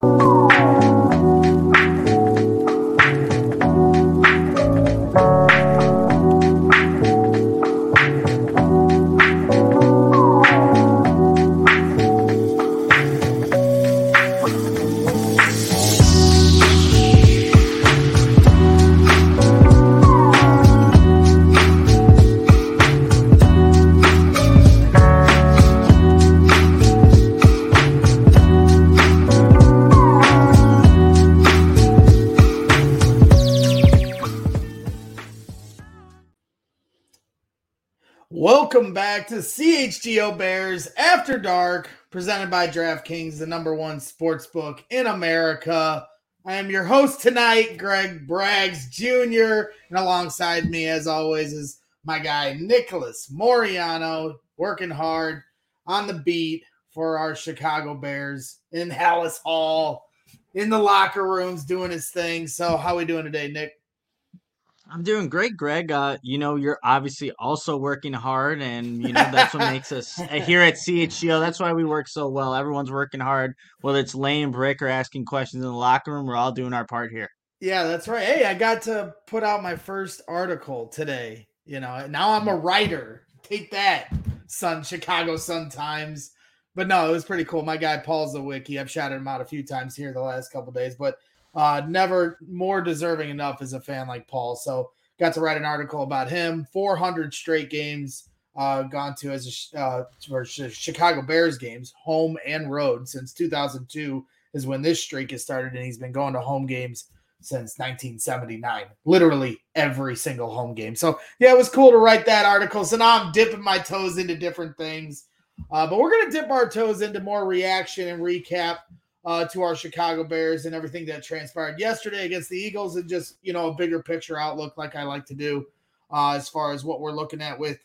BlueNile.com. Welcome back to CHGO Bears After Dark, presented by DraftKings, the number one sports book in America. I am your host tonight, Greg Braggs Jr., and alongside me, as always, is my guy Nicholas Moreano, working hard on the beat for our Chicago Bears in Halas Hall, in the locker rooms, doing his thing. So, how are we doing today, Nick? I'm doing great, Greg. Uh, you know, you're obviously also working hard, and you know that's what makes us here at CHGO. That's why we work so well. Everyone's working hard, whether it's laying brick or asking questions in the locker room. We're all doing our part here. Yeah, that's right. Hey, I got to put out my first article today. You know, now I'm a writer. Take that, Sun Chicago Sun Times. But no, it was pretty cool. My guy Paul Zawicki. I've shouted him out a few times here the last couple days, but uh, never more deserving enough as a fan like Paul. So got to write an article about him. 400 straight games uh, gone to as a, uh, for Chicago Bears games, home and road since 2002 is when this streak has started, and he's been going to home games since 1979. Literally every single home game. So yeah, it was cool to write that article. So now I'm dipping my toes into different things. Uh, but we're to dip our toes into more reaction and recap uh, to our Chicago Bears and everything that transpired yesterday against the Eagles and just, you know, a bigger picture outlook like I like to do uh, as far as what we're looking at with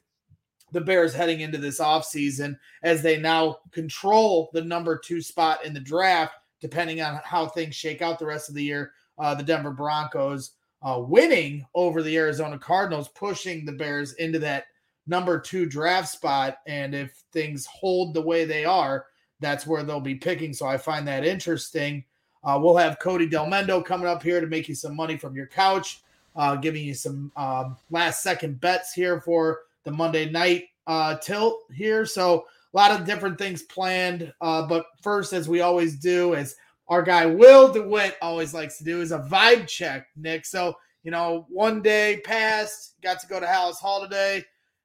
the Bears heading into this offseason as they now control the number two spot in the draft, depending on how things shake out the rest of the year. Uh, the Denver Broncos uh, winning over the Arizona Cardinals, pushing the Bears into that number two draft spot. And if things hold the way they are, that's where they'll be picking. So I find that interesting. Uh, we'll have Cody Delmendo coming up here to make you some money from your couch, uh, giving you some um, last second bets here for the Monday night uh, tilt here. So a lot of different things planned. Uh, but first, as we always do, as our guy Will DeWitt always likes to do, is a vibe check, Nick. So, you know, one day passed, got to go to Halas Hall today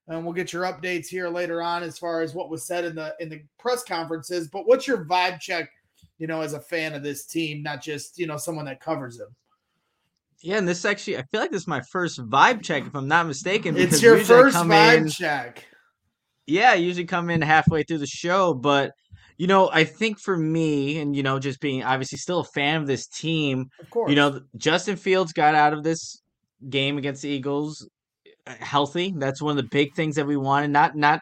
and we'll get your updates here later on as far as what was said in the in the press conferences. But what's your vibe check, you know, as a fan of this team, not just you know someone that covers them? Yeah, and this actually, I feel like this is my first vibe check, if I'm not mistaken. It's your first vibe in, check. Yeah, I usually come in halfway through the show, but you know, I think for me, and you know, just being obviously still a fan of this team, of course, you know, Justin Fields got out of this game against the Eagles healthy. That's one of the big things that we wanted. Not not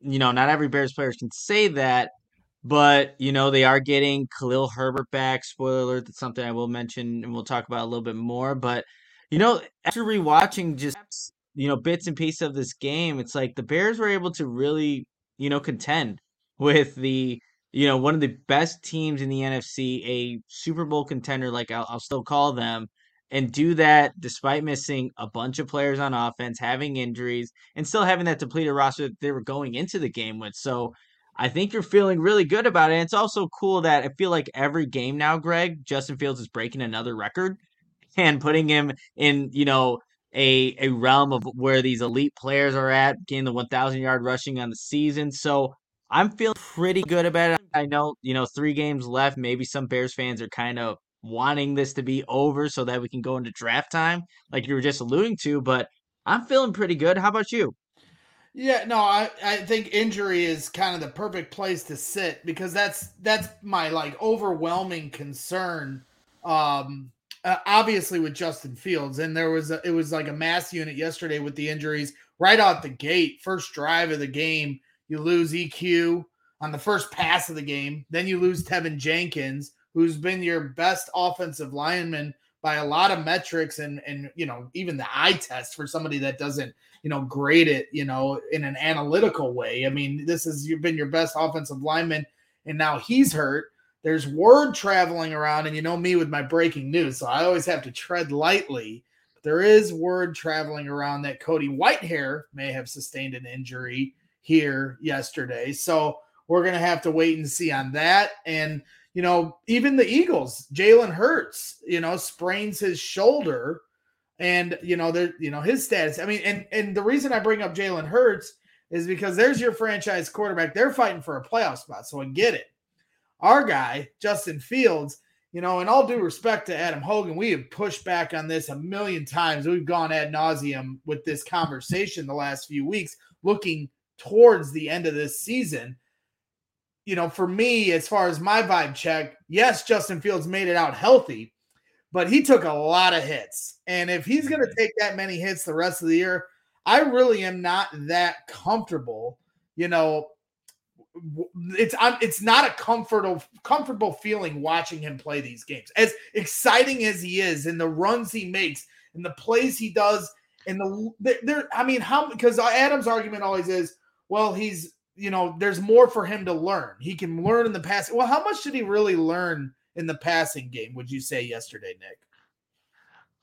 you know, not every Bears players can say that, but you know, they are getting Khalil Herbert back. Spoiler alert, that's something I will mention and we'll talk about a little bit more. But you know, after rewatching just you know, bits and pieces of this game, it's like the Bears were able to really, you know, contend with the you know, one of the best teams in the NFC, a Super Bowl contender, like I'll, I'll still call them, and do that despite missing a bunch of players on offense, having injuries, and still having that depleted roster that they were going into the game with. So I think you're feeling really good about it. And it's also cool that I feel like every game now, Greg, Justin Fields is breaking another record and putting him in, you know, a a realm of where these elite players are at, getting the 1,000 yard rushing on the season. So I'm feeling pretty good about it. I know, you know, three games left. Maybe some Bears fans are kind of wanting this to be over so that we can go into draft time, like you were just alluding to. But I'm feeling pretty good. How about you? Yeah, no, I, I think injury is kind of the perfect place to sit because that's that's my like overwhelming concern. Um, uh, obviously with Justin Fields, and there was a, it was like a mass unit yesterday with the injuries right out the gate. First drive of the game, you lose EQ on the first pass of the game. Then you lose Teven Jenkins, who's been your best offensive lineman by a lot of metrics and and you know even the eye test for somebody that doesn't you know grade it you know in an analytical way. I mean, this has been your best offensive lineman, and now he's hurt. There's word traveling around, and you know me with my breaking news, so I always have to tread lightly. But there is word traveling around that Cody Whitehair may have sustained an injury here yesterday. So we're going to have to wait and see on that. And, you know, even the Eagles, Jalen Hurts, you know, sprains his shoulder and, you know, there, you know, his status. I mean, and, and the reason I bring up Jalen Hurts is because there's your franchise quarterback. They're fighting for a playoff spot. So I get it. Our guy, Justin Fields, you know, in all due respect to Adam Hogan, we have pushed back on this a million times. We've gone ad nauseum with this conversation the last few weeks, looking towards the end of this season. You know, for me, as far as my vibe check, yes, Justin Fields made it out healthy, but he took a lot of hits. And if he's going to mm-hmm. take that many hits the rest of the year, I really am not that comfortable. You know, it's I'm, it's not a comfortable comfortable feeling watching him play these games. As exciting as he is, and the runs he makes, and the plays he does, and the there. I mean, how because Adam's argument always is, well, he's you know, there's more for him to learn. He can learn in the passing. Well, how much did he really learn in the passing game? Would you say yesterday, Nick?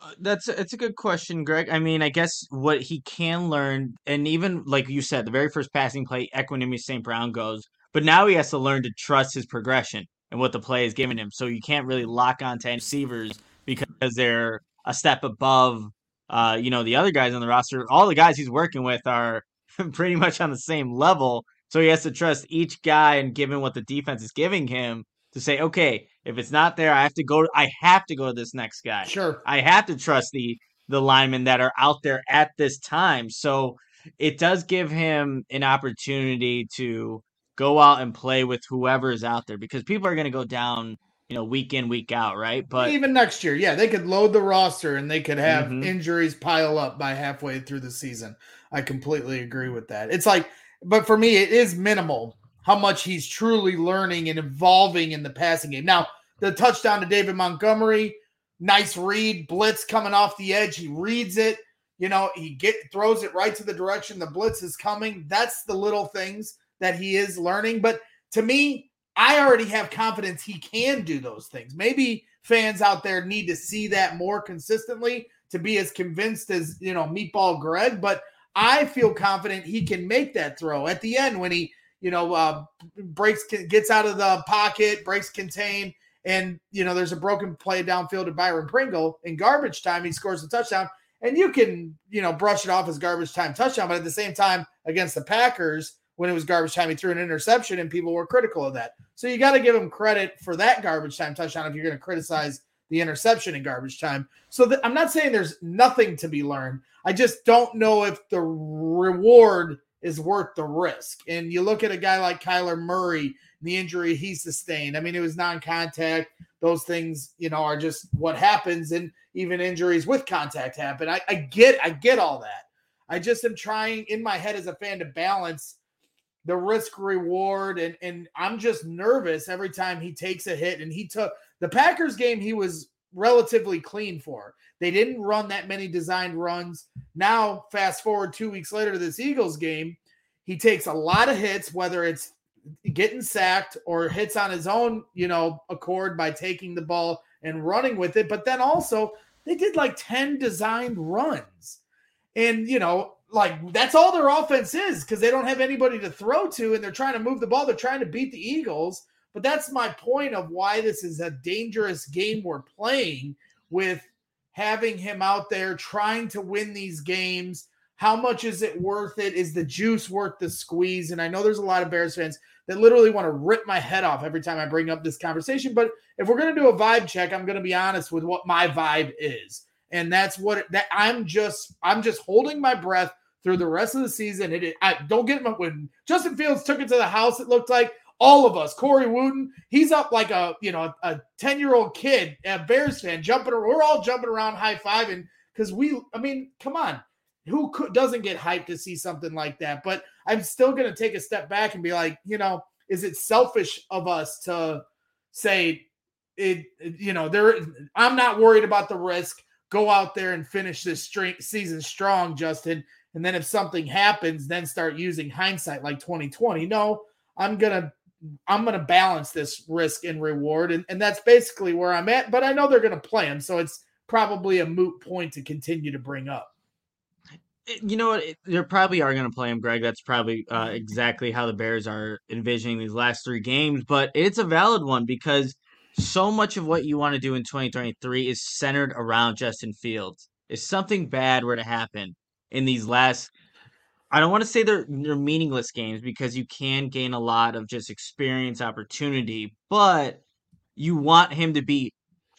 Uh, that's it's a good question, Greg. I mean, I guess what he can learn, and even like you said, the very first passing play, Equanimeous St. Brown goes, but now he has to learn to trust his progression and what the play is giving him. So you can't really lock onto any receivers because they're a step above, uh, you know, the other guys on the roster. All the guys he's working with are pretty much on the same level. So he has to trust each guy and given what the defense is giving him to say, okay, if it's not there, I have to go. I have to go to this next guy. Sure, I have to trust the the linemen that are out there at this time. So it does give him an opportunity to go out and play with whoever is out there because people are going to go down you know, week in, week out, right? But even next year, yeah, they could load the roster and they could have mm-hmm. injuries pile up by halfway through the season. I completely agree with that. It's like, but for me, it is minimal how much he's truly learning and evolving in the passing game. Now, the touchdown to David Montgomery, nice read, blitz coming off the edge. He reads it. You know, he get throws it right to the direction the blitz is coming. That's the little things that he is learning. But to me, I already have confidence he can do those things. Maybe fans out there need to see that more consistently to be as convinced as, you know, Meatball Greg, but I feel confident he can make that throw at the end when he, you know, uh, breaks, gets out of the pocket, breaks contain, and, you know, there's a broken play downfield to Byron Pringle. In garbage time, he scores a touchdown. And you can, you know, brush it off as garbage time touchdown, but at the same time, against the Packers, when it was garbage time, he threw an interception and people were critical of that. So you got to give him credit for that garbage time touchdown if you're going to criticize the interception in garbage time. So th- I'm not saying there's nothing to be learned. I just don't know if the reward is worth the risk. And you look at a guy like Kyler Murray, the injury he sustained. I mean, it was non-contact. Those things, you know, are just what happens, and even injuries with contact happen. I, I get, I get all that. I just am trying in my head as a fan to balance the risk reward and and I'm just nervous every time he takes a hit and he took the Packers game he was relatively clean for. They didn't run that many designed runs. Now fast forward 2 weeks later to this Eagles game, he takes a lot of hits whether it's getting sacked or hits on his own, you know, accord by taking the ball and running with it, but then also they did like 10 designed runs. And you know, like that's all their offense is because they don't have anybody to throw to and they're trying to move the ball. They're trying to beat the Eagles. But that's my point of why this is a dangerous game we're playing with having him out there trying to win these games. How much is it worth it? Is the juice worth the squeeze? And I know there's a lot of Bears fans that literally want to rip my head off every time I bring up this conversation. But if we're going to do a vibe check, I'm going to be honest with what my vibe is. And that's what that I'm just I'm just holding my breath through the rest of the season. It, I don't get me when Justin Fields took it to the house. It looked like all of us, Corey Wootton, he's up like a you know a ten year old kid, a Bears fan, jumping. Around we're all jumping around, high fiving because we. I mean, come on, who doesn't get hyped to see something like that? But I'm still to take a step back and be like, you know, is it selfish of us to say it? You know, there. I'm not worried about the risk. Go out there and finish this string, season strong, Justin. And then if something happens, then start using hindsight like 2020. No, I'm gonna I'm going to balance this risk and reward. And, and that's basically where I'm at. But I know they're going to play him. So it's probably a moot point to continue to bring up. Eh, you know what? They probably are going to play him, Greg. That's probably uh, exactly how the Bears are envisioning these last three games. But it's a valid one because so much of what you want to do in 2023 is centered around Justin Fields. If something bad were to happen in these last I don't want to say they're they're meaningless games because you can gain a lot of just experience opportunity, but you want him to be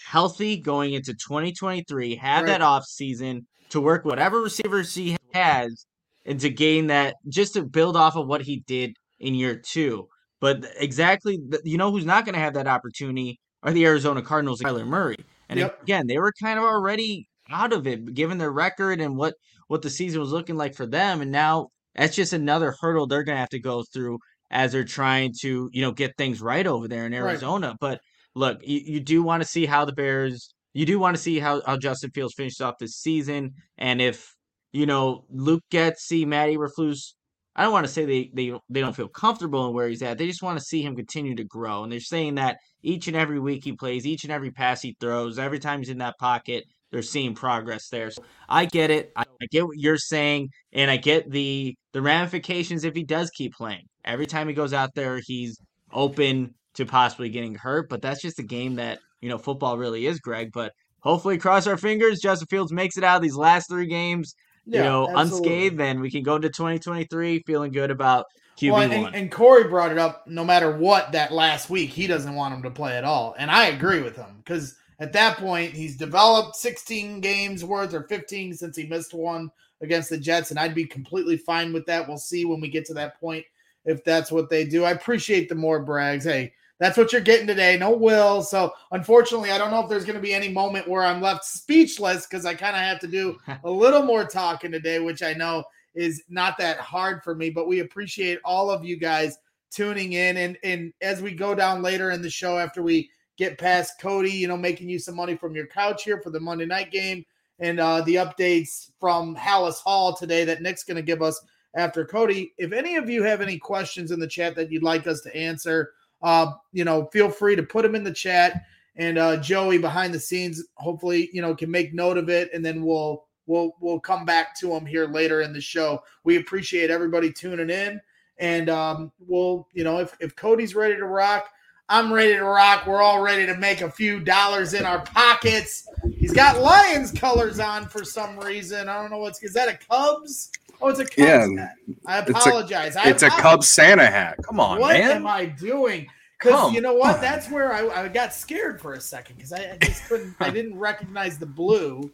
healthy going into 2023, have right. that off season to work whatever receivers he has and to gain that just to build off of what he did in year 2. But exactly you know who's not going to have that opportunity are the Arizona Cardinals and Kyler Murray. And yep. again, they were kind of already out of it given their record and what what the season was looking like for them and now that's just another hurdle they're going to have to go through as they're trying to you know get things right over there in Arizona right. but look you, you do want to see how the Bears you do want to see how, how Justin Fields finishes off this season and if you know Luke Getsy, Matt Eberflus I don't want to say they, they they don't feel comfortable in where he's at. They just want to see him continue to grow. And they're saying that each and every week he plays, each and every pass he throws, every time he's in that pocket, they're seeing progress there. So I get it. I, I get what you're saying, and I get the the ramifications if he does keep playing. Every time he goes out there, he's open to possibly getting hurt. But that's just a game that you know football really is, Greg. But hopefully, cross our fingers, Justin Fields makes it out of these last three games. Yeah, you know, absolutely. unscathed. Then we can go into 2023 feeling good about QB well, and, and, Corey brought it up. No matter what, that last week he doesn't want him to play at all, and I agree with him because at that point, he's developed 16 games worth or 15 since he missed one against the Jets, and I'd be completely fine with that. We'll see when we get to that point if that's what they do. I appreciate the more brags. Hey, that's what you're getting today. No will. So unfortunately, I don't know if there's going to be any moment where I'm left speechless because I kind of have to do a little more talking today, which I know is not that hard for me. But we appreciate all of you guys tuning in. And and as we go down later in the show after we get past Cody, you know, making you some money from your couch here for the Monday night game and uh, the updates from Halas Hall today that Nick's going to give us after Cody. If any of you have any questions in the chat that you'd like us to answer, uh, you know, feel free to put them in the chat. And uh, Joey behind the scenes, hopefully, you know, can make note of it, and then we'll we'll we'll come back to them here later in the show. We appreciate everybody tuning in, and um, we'll, you know, if if Cody's ready to rock, I'm ready to rock. We're all ready to make a few dollars in our pockets. He's got Lions colors on for some reason. I don't know what's is that a Cubs? Oh, it's a Cubs yeah, hat. I apologize. It's a, it's a Cubs Santa hat. Come on, what man. What am I doing? Because you know what? That's where I, I got scared for a second because I, I, just couldn't. I didn't recognize the blue.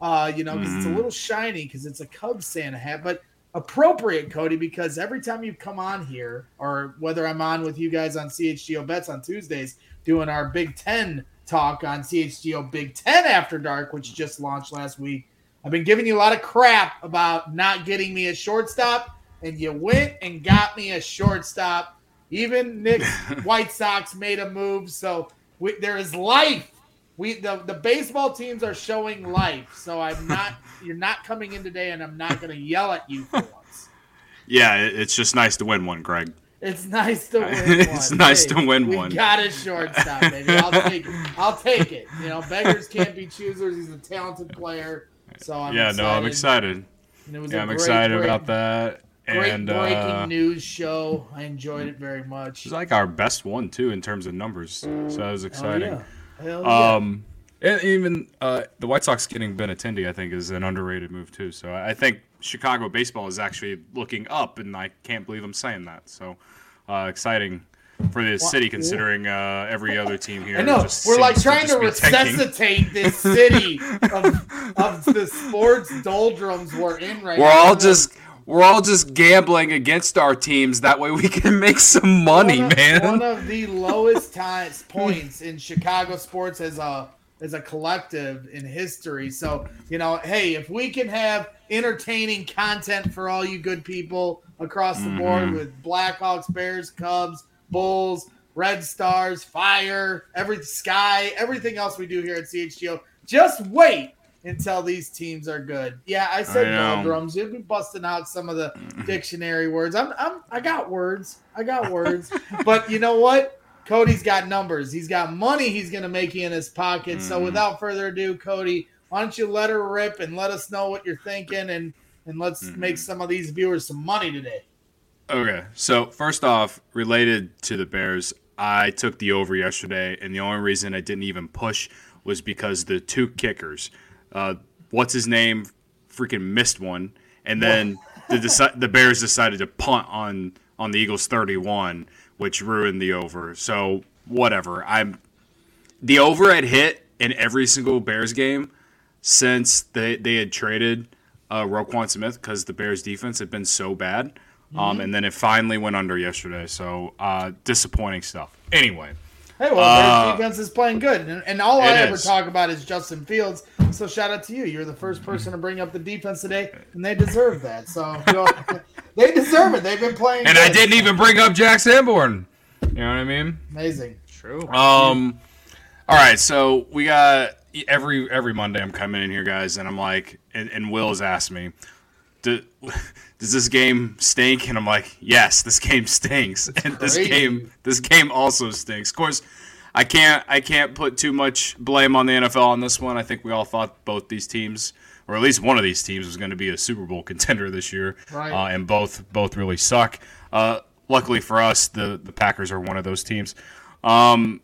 Uh, you know, because mm. it's a mm. little shiny because it's a Cubs Santa hat, but appropriate, Cody, because every time you come on here, or whether I'm on with you guys on CHGO Bets on Tuesdays, doing our Big Ten talk on CHGO Big Ten After Dark, which just launched last week, I've been giving you a lot of crap about not getting me a shortstop, and you went and got me a shortstop. Even Nick White Sox made a move, so we, there is life we the, the baseball teams are showing life. So I'm not you're not coming in today and I'm not gonna yell at you for once. Yeah, it's just nice to win one, Greg. It's nice to win it's one. nice hey, to win we one. Got a shortstop, baby. I'll take it. I'll take it. You know, beggars can't be choosers. He's a talented player. So I'm yeah, excited. no, I'm excited. And it was Yeah, I'm great, excited great, about that. Great and breaking uh, news show. I enjoyed it very much. it's like our best one too in terms of numbers. So that was Oh, exciting. yeah. Hell yeah. Um, and even uh, the White Sox getting Benintendi, I think, is an underrated move too. So I think Chicago baseball is actually looking up, and I can't believe I'm saying that. So uh, exciting for the city, considering uh, every other team here. I know just we're like trying to just be tanking. resuscitate this city of, of the sports doldrums we're in right We're now. all just we're all just gambling against our teams. That way we can make some money, one of, man. One of the lowest times points in Chicago sports as a as a collective in history. So you know, hey, if we can have entertaining content for all you good people across the board Mm-hmm. with Blackhawks, Bears, Cubs, Bulls, Red Stars, Fire, every Sky, everything else we do here at CHGO, just wait until these teams are good. Yeah, I said I doldrums. You'll be busting out some of the dictionary words. I'm, I'm I got words. I got words. but you know what? Cody's got numbers. He's got money he's gonna make in his pocket. So Mm. without further ado, Cody, why don't you let her rip and let us know what you're thinking and and let's Mm. make some of these viewers some money today. Okay, so first off, related to the Bears, I took the over yesterday, and the only reason I didn't even push was because the two kickers, uh, what's his name, freaking missed one, and then the deci- the Bears decided to punt on on the Eagles 31, which ruined the over. So whatever, I'm the over had hit in every single Bears game since they they had traded uh, Roquan Smith because the Bears defense had been so bad. Um, and then it finally went under yesterday. So uh, disappointing stuff. Anyway, Hey, well, Uh, their defense is playing good, and, and all I ever is. talk about is Justin Fields. So shout out to you. You're the first person to bring up the defense today, and they deserve that. So you know, they deserve it. They've been playing. and I didn't even bring up Jack Sanborn. You know what I mean? Amazing. True. Um, all right, so we got every every Monday. I'm coming in here, guys, and I'm like, and, and Will's asked me, "Do- "Does this game stink?" And I'm like, "Yes, this game stinks, and this crazy. game this game also stinks." Of course, I can't I can't put too much blame on the NFL on this one. I think we all thought both these teams, or at least one of these teams, was going to be a Super Bowl contender this year, Right. uh, and both both really suck. Uh, luckily for us, the the Packers are one of those teams. Um,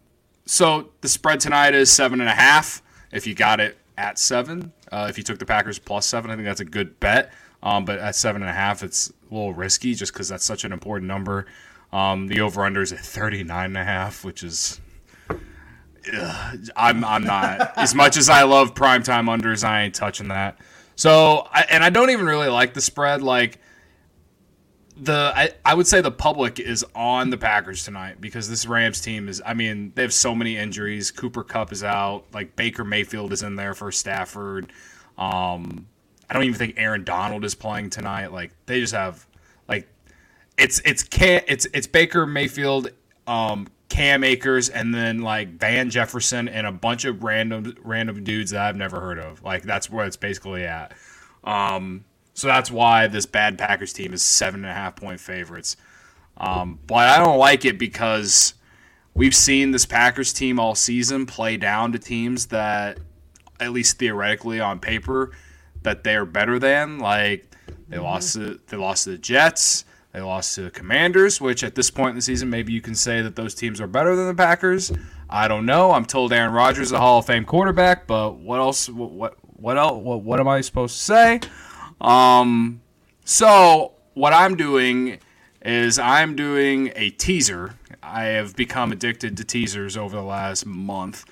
so the spread tonight is seven and a half. If you got it at seven, uh, if you took the Packers plus seven, I think that's a good bet. Um, but at seven and a half, it's a little risky just because that's such an important number. Um, the over under is at 39 and a half, which is. Ugh, I'm I'm not as much as I love primetime unders. I ain't touching that. So I, and I don't even really like the spread. Like the I, I would say the public is on the Packers tonight because this Rams team is I mean they have so many injuries. Cooper Kupp is out. Like Baker Mayfield is in there for Stafford. Um, I don't even think Aaron Donald is playing tonight. Like they just have like it's it's can it's it's Baker Mayfield, um, Cam Akers, and then like Van Jefferson and a bunch of random random dudes that I've never heard of. Like that's where it's basically at. Um, so that's why this bad Packers team is seven and a half point favorites. Um, but I don't like it because we've seen this Packers team all season play down to teams that, at least theoretically on paper, that they're better than. Like they lost to they lost to the Jets, they lost to the Commanders, which at this point in the season maybe you can say that those teams are better than the Packers. I don't know. I'm told Aaron Rodgers is a Hall of Fame quarterback, but what else? What what what else? What, what am I supposed to say? Um, so what I'm doing is I'm doing a teaser. I have become addicted to teasers over the last month,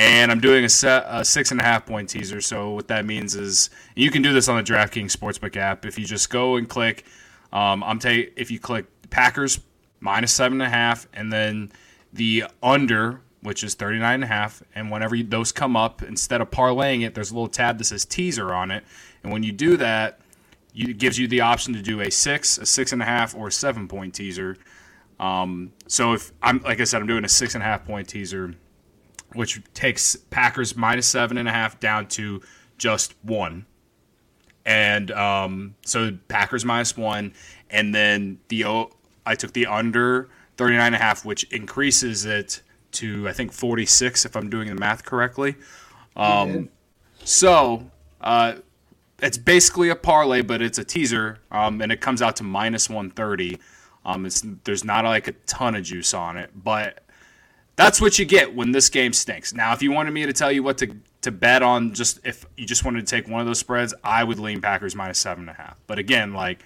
and I'm doing a, set, a six and a half point teaser. So what that means is you can do this on the DraftKings Sportsbook app if you just go and click. Um, I'm if you click Packers minus seven and a half, and then the under, which is 39 and a half, and whenever you, those come up, instead of parlaying it, there's a little tab that says teaser on it, and when you do that, you, it gives you the option to do a six, a six and a half, or a seven point teaser. Um, so if I'm like I said, I'm doing a six and a half point teaser, which takes Packers minus seven and a half down to just one. And um, so Packers minus one, and then the O- I took the under 39 and a half, which increases it to I think 46 if I'm doing the math correctly. Um, so uh, it's basically a parlay, but it's a teaser, um, and it comes out to minus 130. Um, it's there's not like a ton of juice on it, but that's what you get when this game stinks. Now, if you wanted me to tell you what to to bet on, just if you just wanted to take one of those spreads, I would lean Packers minus seven and a half. But again, like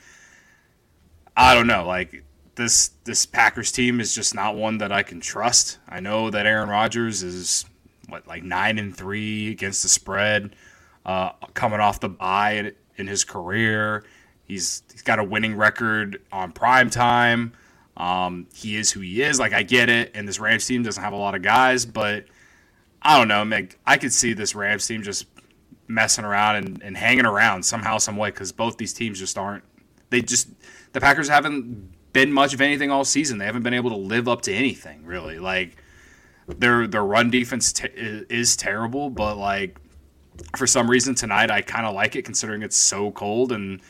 I don't know, like this this Packers team is just not one that I can trust. I know that Aaron Rodgers is what like nine and three against the spread, uh, coming off the bye in, his career. He's he's got a winning record on prime time. Um, he is who he is. Like I get it, and this Rams team doesn't have a lot of guys, but I don't know. Like I could see this Rams team just messing around and, and hanging around somehow, some way, because both these teams just aren't. They just the Packers haven't been much of anything all season. They haven't been able to live up to anything really. Like their their run defense t- is terrible, but like for some reason tonight I kind of like it considering it's so cold and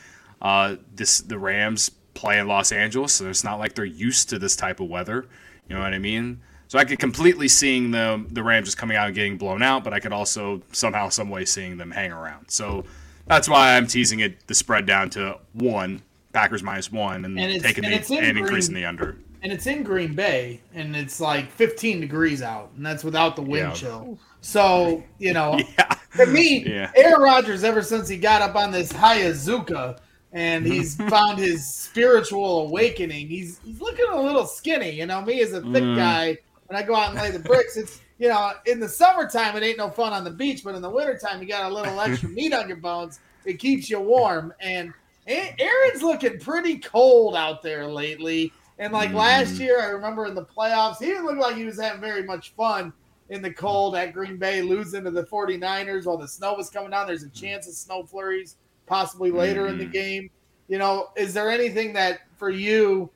uh, this the Rams play in Los Angeles, so it's not like they're used to this type of weather. You know what I mean? So I could completely seeing the the Rams just coming out and getting blown out, but I could also somehow, some way, seeing them hang around. So that's why I'm teasing it the spread down to one, Packers minus one, and, And taking and the in and increasing Green- the under. and it's in Green Bay, and it's like 15 degrees out, and that's without the wind Yeah. chill. So you know, Yeah, to me, Yeah. Aaron Rodgers, ever since he got up on this ayahuasca and he's found his spiritual awakening, he's he's looking a little skinny. You know, me as a thick Mm. guy, when I go out and lay the bricks, it's you know, in the summertime it ain't no fun on the beach, but in the wintertime you got a little extra meat on your bones. It keeps you warm. And Aaron's looking pretty cold out there lately. And like last year, I remember in the playoffs, he didn't look like he was having very much fun in the cold at Green Bay, losing to the 49ers while the snow was coming down. There's a chance of snow flurries possibly later in the Mhm. game. You know, is there anything that for you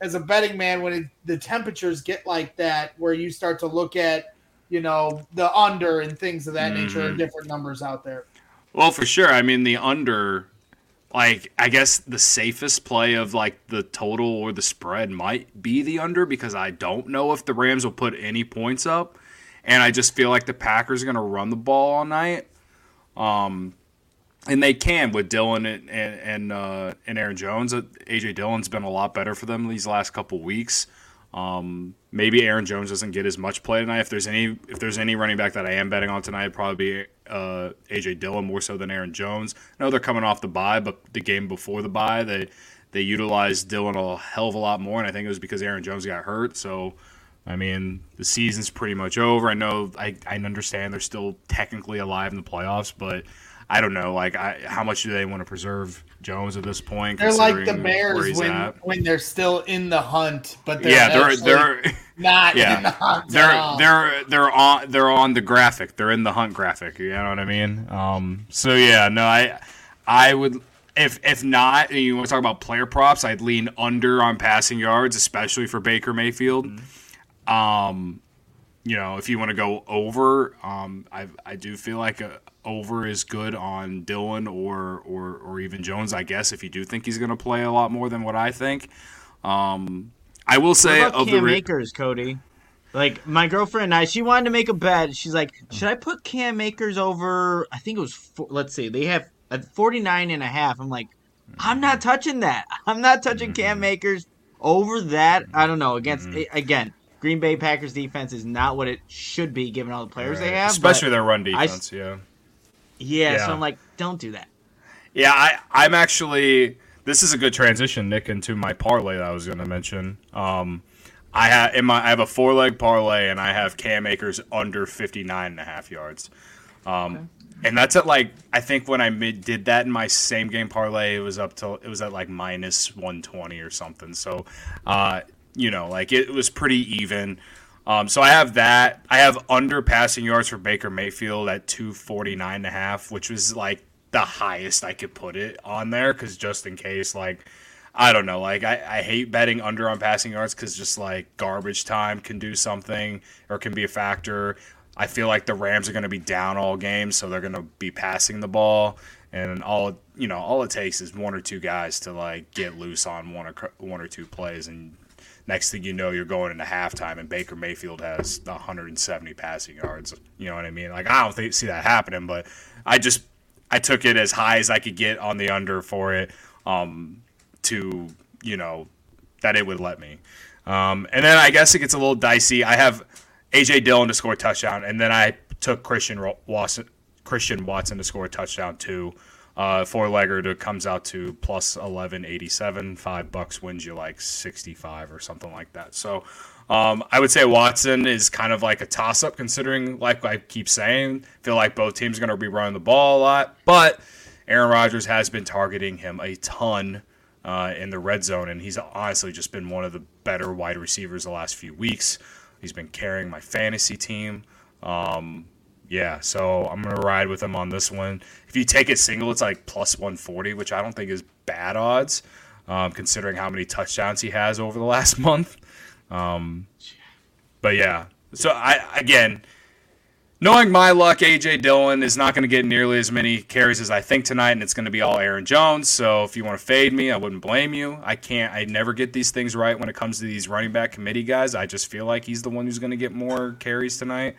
as a betting man when it, the temperatures get like that where you start to look at, you know, the under and things of that nature and Mhm. different numbers out there? Well, for sure. I mean, the under, like, I guess the safest play of like the total or the spread might be the under because I don't know if the Rams will put any points up, and I just feel like the Packers are going to run the ball all night. Um, and they can with Dillon and and uh, and Aaron Jones. Uh, AJ Dillon's been a lot better for them these last couple weeks. Um, maybe Aaron Jones doesn't get as much play tonight. If there's any if there's any running back that I am betting on tonight, probably be uh, AJ Dillon more so than Aaron Jones. I know they're coming off the bye, but the game before the bye, they they utilized Dillon a hell of a lot more, and I think it was because Aaron Jones got hurt. So, I mean, the season's pretty much over. I know I, I understand they're still technically alive in the playoffs, but I don't know. Like, I, how much do they want to preserve Jones at this point? They're like the Bears when at? when they're still in the hunt, but they're yeah, they're they're not yeah. in the hunt. they're they're they're on they're on the graphic. They're in the hunt graphic. You know what I mean? Um. So yeah, no, I I would if if not, and you want to talk about player props, I'd lean under on passing yards, especially for Baker Mayfield. Um, you know, if you want to go over, um, I I do feel like a over is good on Dillon or or or even Jones. I guess if you do think he's going to play a lot more than what I think. Um, I will say What about of the Cam re- Akers, Cody? Like my girlfriend and I, she wanted to make a bet. She's like, should I put Cam Akers over? I think it was. four- Let's see, they have at 49 and a half. I'm like, I'm not touching that. I'm not touching Mm-hmm. Cam Akers over that. I don't know. Against again, Green Bay Packers defense is not what it should be given all the players they have. especially but their run I- defense. yeah. Yeah, yeah. So I'm like, don't do that. Yeah, I, I'm actually. This is a good transition, Nick, into my parlay that I was going to mention. Um, I have in my I have a four leg parlay, and I have Cam Akers under 59 and a half yards. Um, and that's at like I think when I mid, did that in my same game parlay, it was up to it was at like minus 120 or something. So, uh, you know, like it, was pretty even. Um, so I have that. I have under passing yards for Baker Mayfield at 249 and a half, which was like the highest I could put it on there because just in case, like, I don't know, like I, I hate betting under on passing yards because just like garbage time can do something or can be a factor. I feel like the Rams are going to be down all game, so they're going to be passing the ball, and all you know, all it takes is one or two guys to like get loose on one or one or two plays, and next thing you know, you're going into halftime, and Baker Mayfield has 170 passing yards. You know what I mean? Like I don't think, see that happening, but I just I took it as high as I could get on the under for it um, to you know that it would let me. Um, and then I guess it gets a little dicey. I have AJ Dillon to score a touchdown, and then I took Christian Watson, Christian Watson to score a touchdown too. Uh, four legger comes out to plus eleven eighty seven. Five bucks wins you like sixty five or something like that. So um, I would say Watson is kind of like a toss up considering, like I keep saying, feel like both teams are going to be running the ball a lot, but Aaron Rodgers has been targeting him a ton uh, in the red zone, and he's honestly just been one of the better wide receivers the last few weeks. He's been carrying my fantasy team. Um, yeah, so I'm gonna ride with him on this one. If you take it single, it's like plus 140, which I don't think is bad odds, um, considering how many touchdowns he has over the last month. Um, but yeah, so I again knowing my luck, AJ Dillon is not going to get nearly as many carries as I think tonight, and it's going to be all Aaron Jones. So if you want to fade me, I wouldn't blame you. I can't. I never get these things right when it comes to these running back committee guys. I just feel like he's the one who's going to get more carries tonight.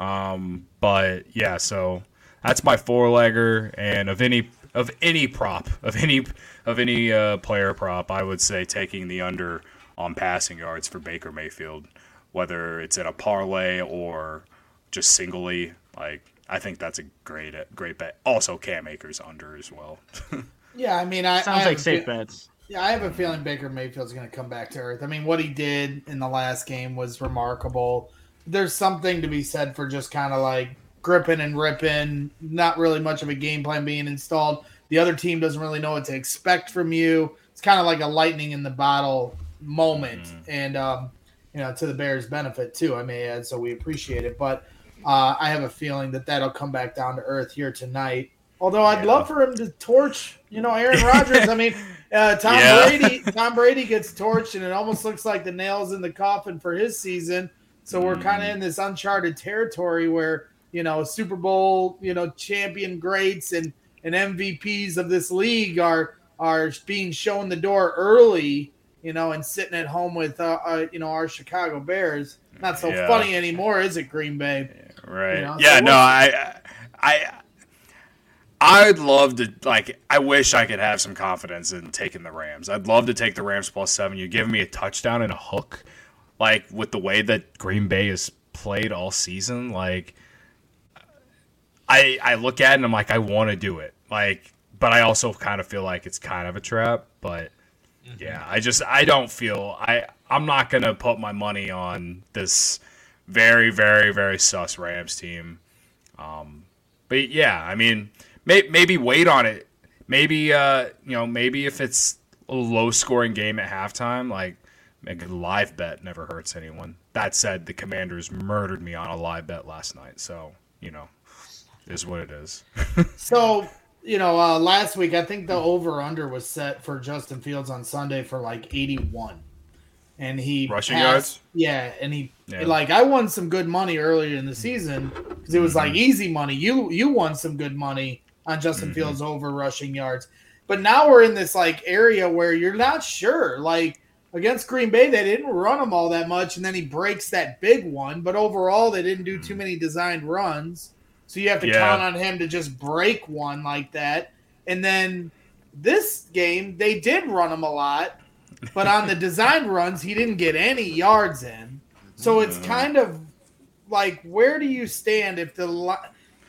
Um, but yeah, so that's my four legger, and of any of any prop of any of any uh, player prop, I would say taking the under on passing yards for Baker Mayfield, whether it's in a parlay or just singly. Like I think that's a great great bet. Also, Cam Akers under as well. yeah, I mean, I sounds I like safe fe- bets. Yeah, I have a feeling Baker Mayfield's going to come back to earth. I mean, what he did in the last game was remarkable. There's something to be said for just kind of like gripping and ripping, not really much of a game plan being installed. The other team doesn't really know what to expect from you. It's kind of like a lightning in the bottle moment, mm. and um, you know, to the Bears' benefit too. I may add, so we appreciate it. But uh, I have a feeling that that'll come back down to earth here tonight. Although I'd yeah. love for him to torch, you know, Aaron Rodgers. I mean, uh, Tom yeah. Brady. Tom Brady gets torched, and it almost looks like the nails in the coffin for his season. So we're kind of in this uncharted territory where you know Super Bowl, you know, champion greats and and MVPs of this league are are being shown the door early, you know, and sitting at home with uh, uh you know our Chicago Bears. Not so yeah. funny anymore, is it, Green Bay? right. You know? Yeah, so no, I, I, I'd love to like. I wish I could have some confidence in taking the Rams. I'd love to take the Rams plus seven. You give me a touchdown and a hook, like with the way that Green Bay has played all season. Like, I I look at it and I'm like, I want to do it. Like, but I also kind of feel like it's kind of a trap. But mm-hmm. yeah, I just I don't feel I I'm not gonna put my money on this very, very, very sus Rams team. Um, but yeah, I mean, may, maybe wait on it. Maybe uh, you know, maybe if it's a low scoring game at halftime, like a live bet never hurts anyone. That said, the Commanders murdered me on a live bet last night, so you know, is what it is. so you know, uh, last week I think the over under was set for Justin Fields on Sunday for like eighty one and he rushing passed, yards. Yeah, and he yeah. like I won some good money earlier in the season because it was like mm-hmm. easy money. You you won some good money on Justin mm-hmm. Fields over rushing yards, but now we're in this like area where you're not sure. Like against Green Bay, they didn't run him all that much, and then he breaks that big one. But overall, they didn't do too mm-hmm. many designed runs, so you have to yeah. count on him to just break one like that. And then this game, they did run him a lot but on the designed runs, he didn't get any yards in. So it's kind of like where do you stand if the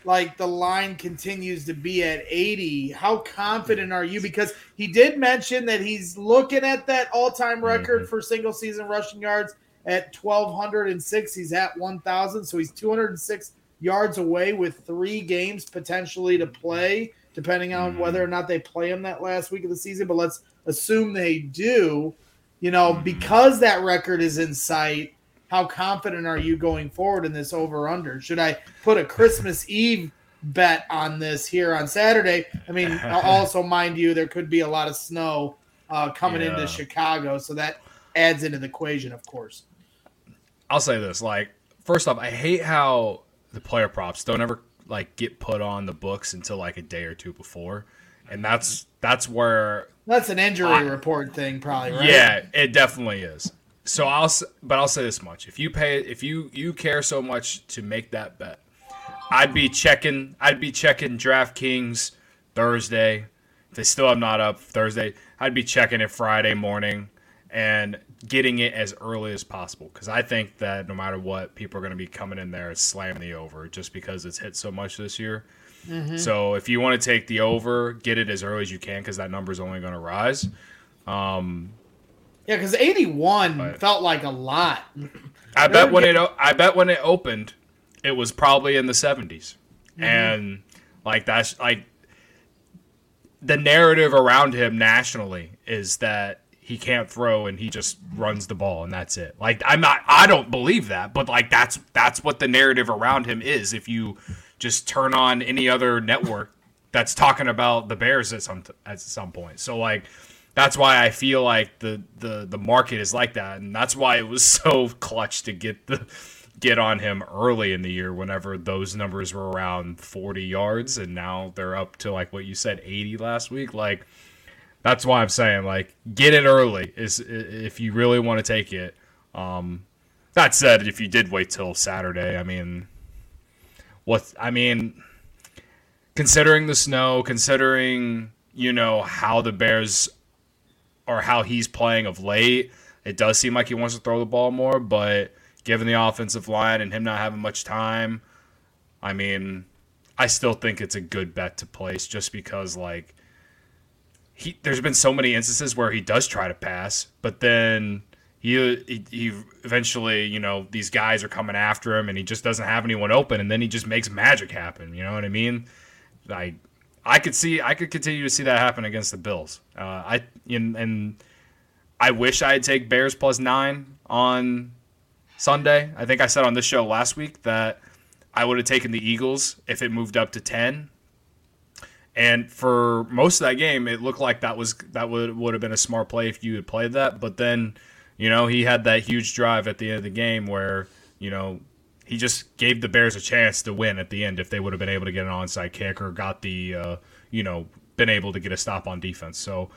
like the line continues to be at 80? How confident are you because he did mention that he's looking at that all-time record mm-hmm. for single season rushing yards at 1206. He's at 1000, so he's 206 yards away with 3 games potentially to play depending on mm-hmm. whether or not they play him that last week of the season, but let's assume they do, you know, because that record is in sight, how confident are you going forward in this over under? Should I put a Christmas Eve bet on this here on Saturday? I mean, also, mind you, there could be a lot of snow uh, coming yeah. into Chicago, so that adds into the equation, of course. I'll say this like, first off, I hate how the player props don't ever like get put on the books until like a day or two before and that's that's where that's an injury I, report thing, probably. Right? Yeah, it definitely is. So I'll, but I'll say this much: if you pay, if you you care so much to make that bet, I'd be checking. I'd be checking DraftKings Thursday. If they still have not up Thursday, I'd be checking it Friday morning and getting it as early as possible because I think that no matter what, people are going to be coming in there and slamming the over just because it's hit so much this year. Mm-hmm. So if you want to take the over, get it as early as you can because that number is only going to rise. Um, yeah, because eighty-one but, felt like a lot. I bet when it I bet when it opened, it was probably in the 70s mm-hmm. and like that's like the narrative around him nationally is that he can't throw and he just runs the ball and that's it. Like I'm not I don't believe that, but like that's that's what the narrative around him is if you just turn on any other network that's talking about the Bears at some at some point. So like that's why I feel like the the the market is like that. And that's why it was so clutch to get the get on him early in the year whenever those numbers were around 40 yards and now they're up to like what you said 80 last week. Like that's why I'm saying like get it early is if you really want to take it. Um that said if you did wait till Saturday I mean what I mean considering the snow considering you know how the Bears or how he's playing of late it does seem like he wants to throw the ball more but given the offensive line and him not having much time, I mean, I still think it's a good bet to place just because like he there's been so many instances where he does try to pass, but then he, he, he eventually, you know, these guys are coming after him and he just doesn't have anyone open and then he just makes magic happen, you know what I mean? I I could see I could continue to see that happen against the Bills. Uh, I and, and I wish I'd take Bears plus 9 on Sunday. I think I said on this show last week that I would have taken the Eagles if it moved up to 10. And for most of that game, it looked like that was that would would have been a smart play if you had played that. But then, you know, he had that huge drive at the end of the game where, you know, he just gave the Bears a chance to win at the end if they would have been able to get an onside kick or got the, uh, you know, been able to get a stop on defense. So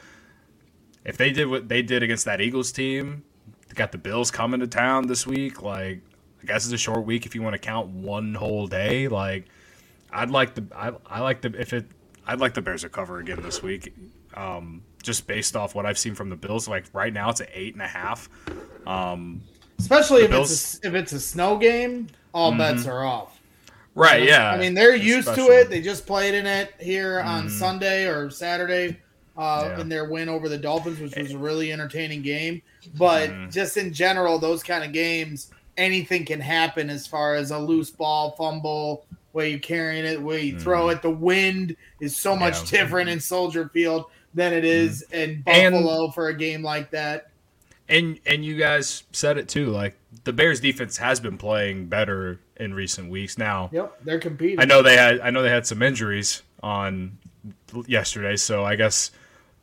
if they did what they did against that Eagles team, got the Bills coming to town this week. Like, I guess it's a short week if you want to count one whole day. Like, I'd like the I, I like the if it I'd like the Bears to cover again this week. Um, just based off what I've seen from the Bills, like right now it's an eight and a half. Um, Especially if Bills, it's a, if it's a snow game, all mm-hmm. bets are off. Right? yeah. I mean, they're used Especially. to it. They just played in it here on mm-hmm. Sunday or Saturday uh, yeah. in their win over the Dolphins, which was a really entertaining game. But mm. just in general, those kind of games, anything can happen as far as a loose ball, fumble, way you carrying it, way you throw it. The wind is so much yeah. different in Soldier Field than it is mm. in Buffalo and, for a game like that. And and you guys said it too. Like the Bears defense has been playing better in recent weeks. Now, yep, they're competing. I know they had I know they had some injuries on yesterday, so I guess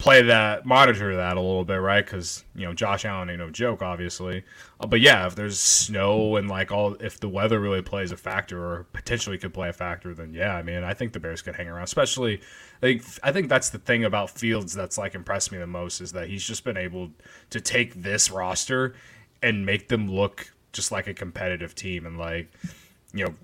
play that, monitor that a little bit, right? Because you know Josh Allen ain't no joke, obviously. Uh, but yeah, if there's snow and like all, if the weather really plays a factor or potentially could play a factor, then yeah, I mean, I think the Bears could hang around. Especially, like I think that's the thing about Fields that's like impressed me the most is that he's just been able to take this roster and make them look just like a competitive team and like you know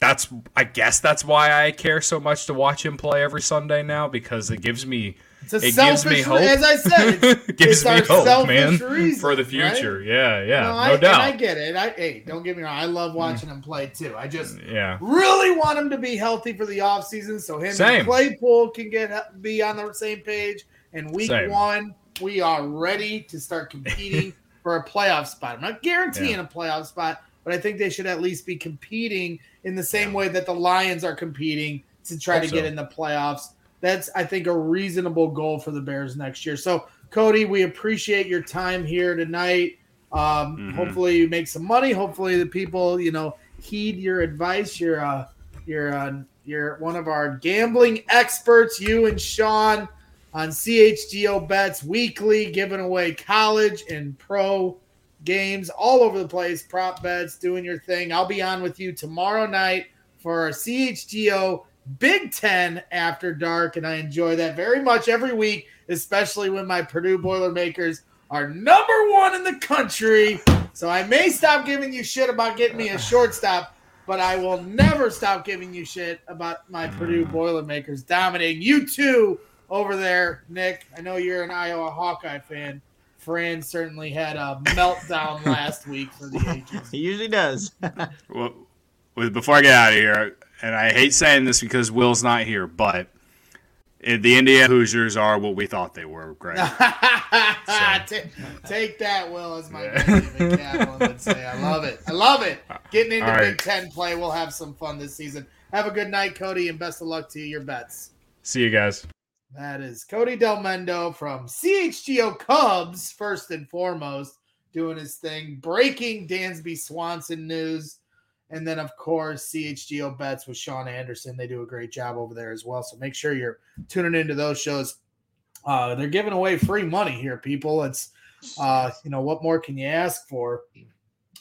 that's I guess that's why I care so much to watch him play every Sunday now because it gives me it's a it selfish, gives me hope. As I said, it's, gives me hope, man, reason, for the future. Right? Yeah, yeah, no, no I, doubt. I get it. I, hey, don't get me wrong. I love mm. watching him play too. I just yeah really want him to be healthy for the off season, so him same. and Claypool can get be on the same page. And week same. one, we are ready to start competing for a playoff spot. I'm not guaranteeing yeah. a playoff spot, but I think they should at least be competing in the same yeah. way that the Lions are competing to try Hope to get in the playoffs that's I think a reasonable goal for the Bears next year. So Cody, we appreciate your time here tonight. Um, mm-hmm. Hopefully you make some money. Hopefully the people you know heed your advice. You're uh, you're uh, you're one of our gambling experts. You and Sean on CHGO bets weekly, giving away college and pro games all over the place. Prop bets, doing your thing. I'll be on with you tomorrow night for our CHGO Big Ten After Dark, and I enjoy that very much every week, especially when my Purdue Boilermakers are number one in the country. So I may stop giving you shit about getting me a shortstop. but I will never stop giving you shit about my mm. Purdue Boilermakers dominating you two over there, Nick. I know you're an Iowa Hawkeye fan. Fran certainly had a meltdown last week for the ages. He usually does. Well, well, before I get out of here, and I hate saying this because Will's not here, but the Indiana Hoosiers are what we thought they were, Greg. Ta- Take that, Will, as my Kaplan would say. I love it. I love it. Getting into right. Big Ten play. We'll have some fun this season. Have a good night, Cody, and best of luck to you, your bets. See you guys. That is Cody Delmendo from CHGO Cubs, first and foremost, doing his thing, breaking Dansby Swanson news. And then, of course, CHGO Bets with Sean Anderson. They do a great job over there as well. So make sure you're tuning into those shows. Uh, they're giving away free money here, people. It's, uh, you know, what more can you ask for?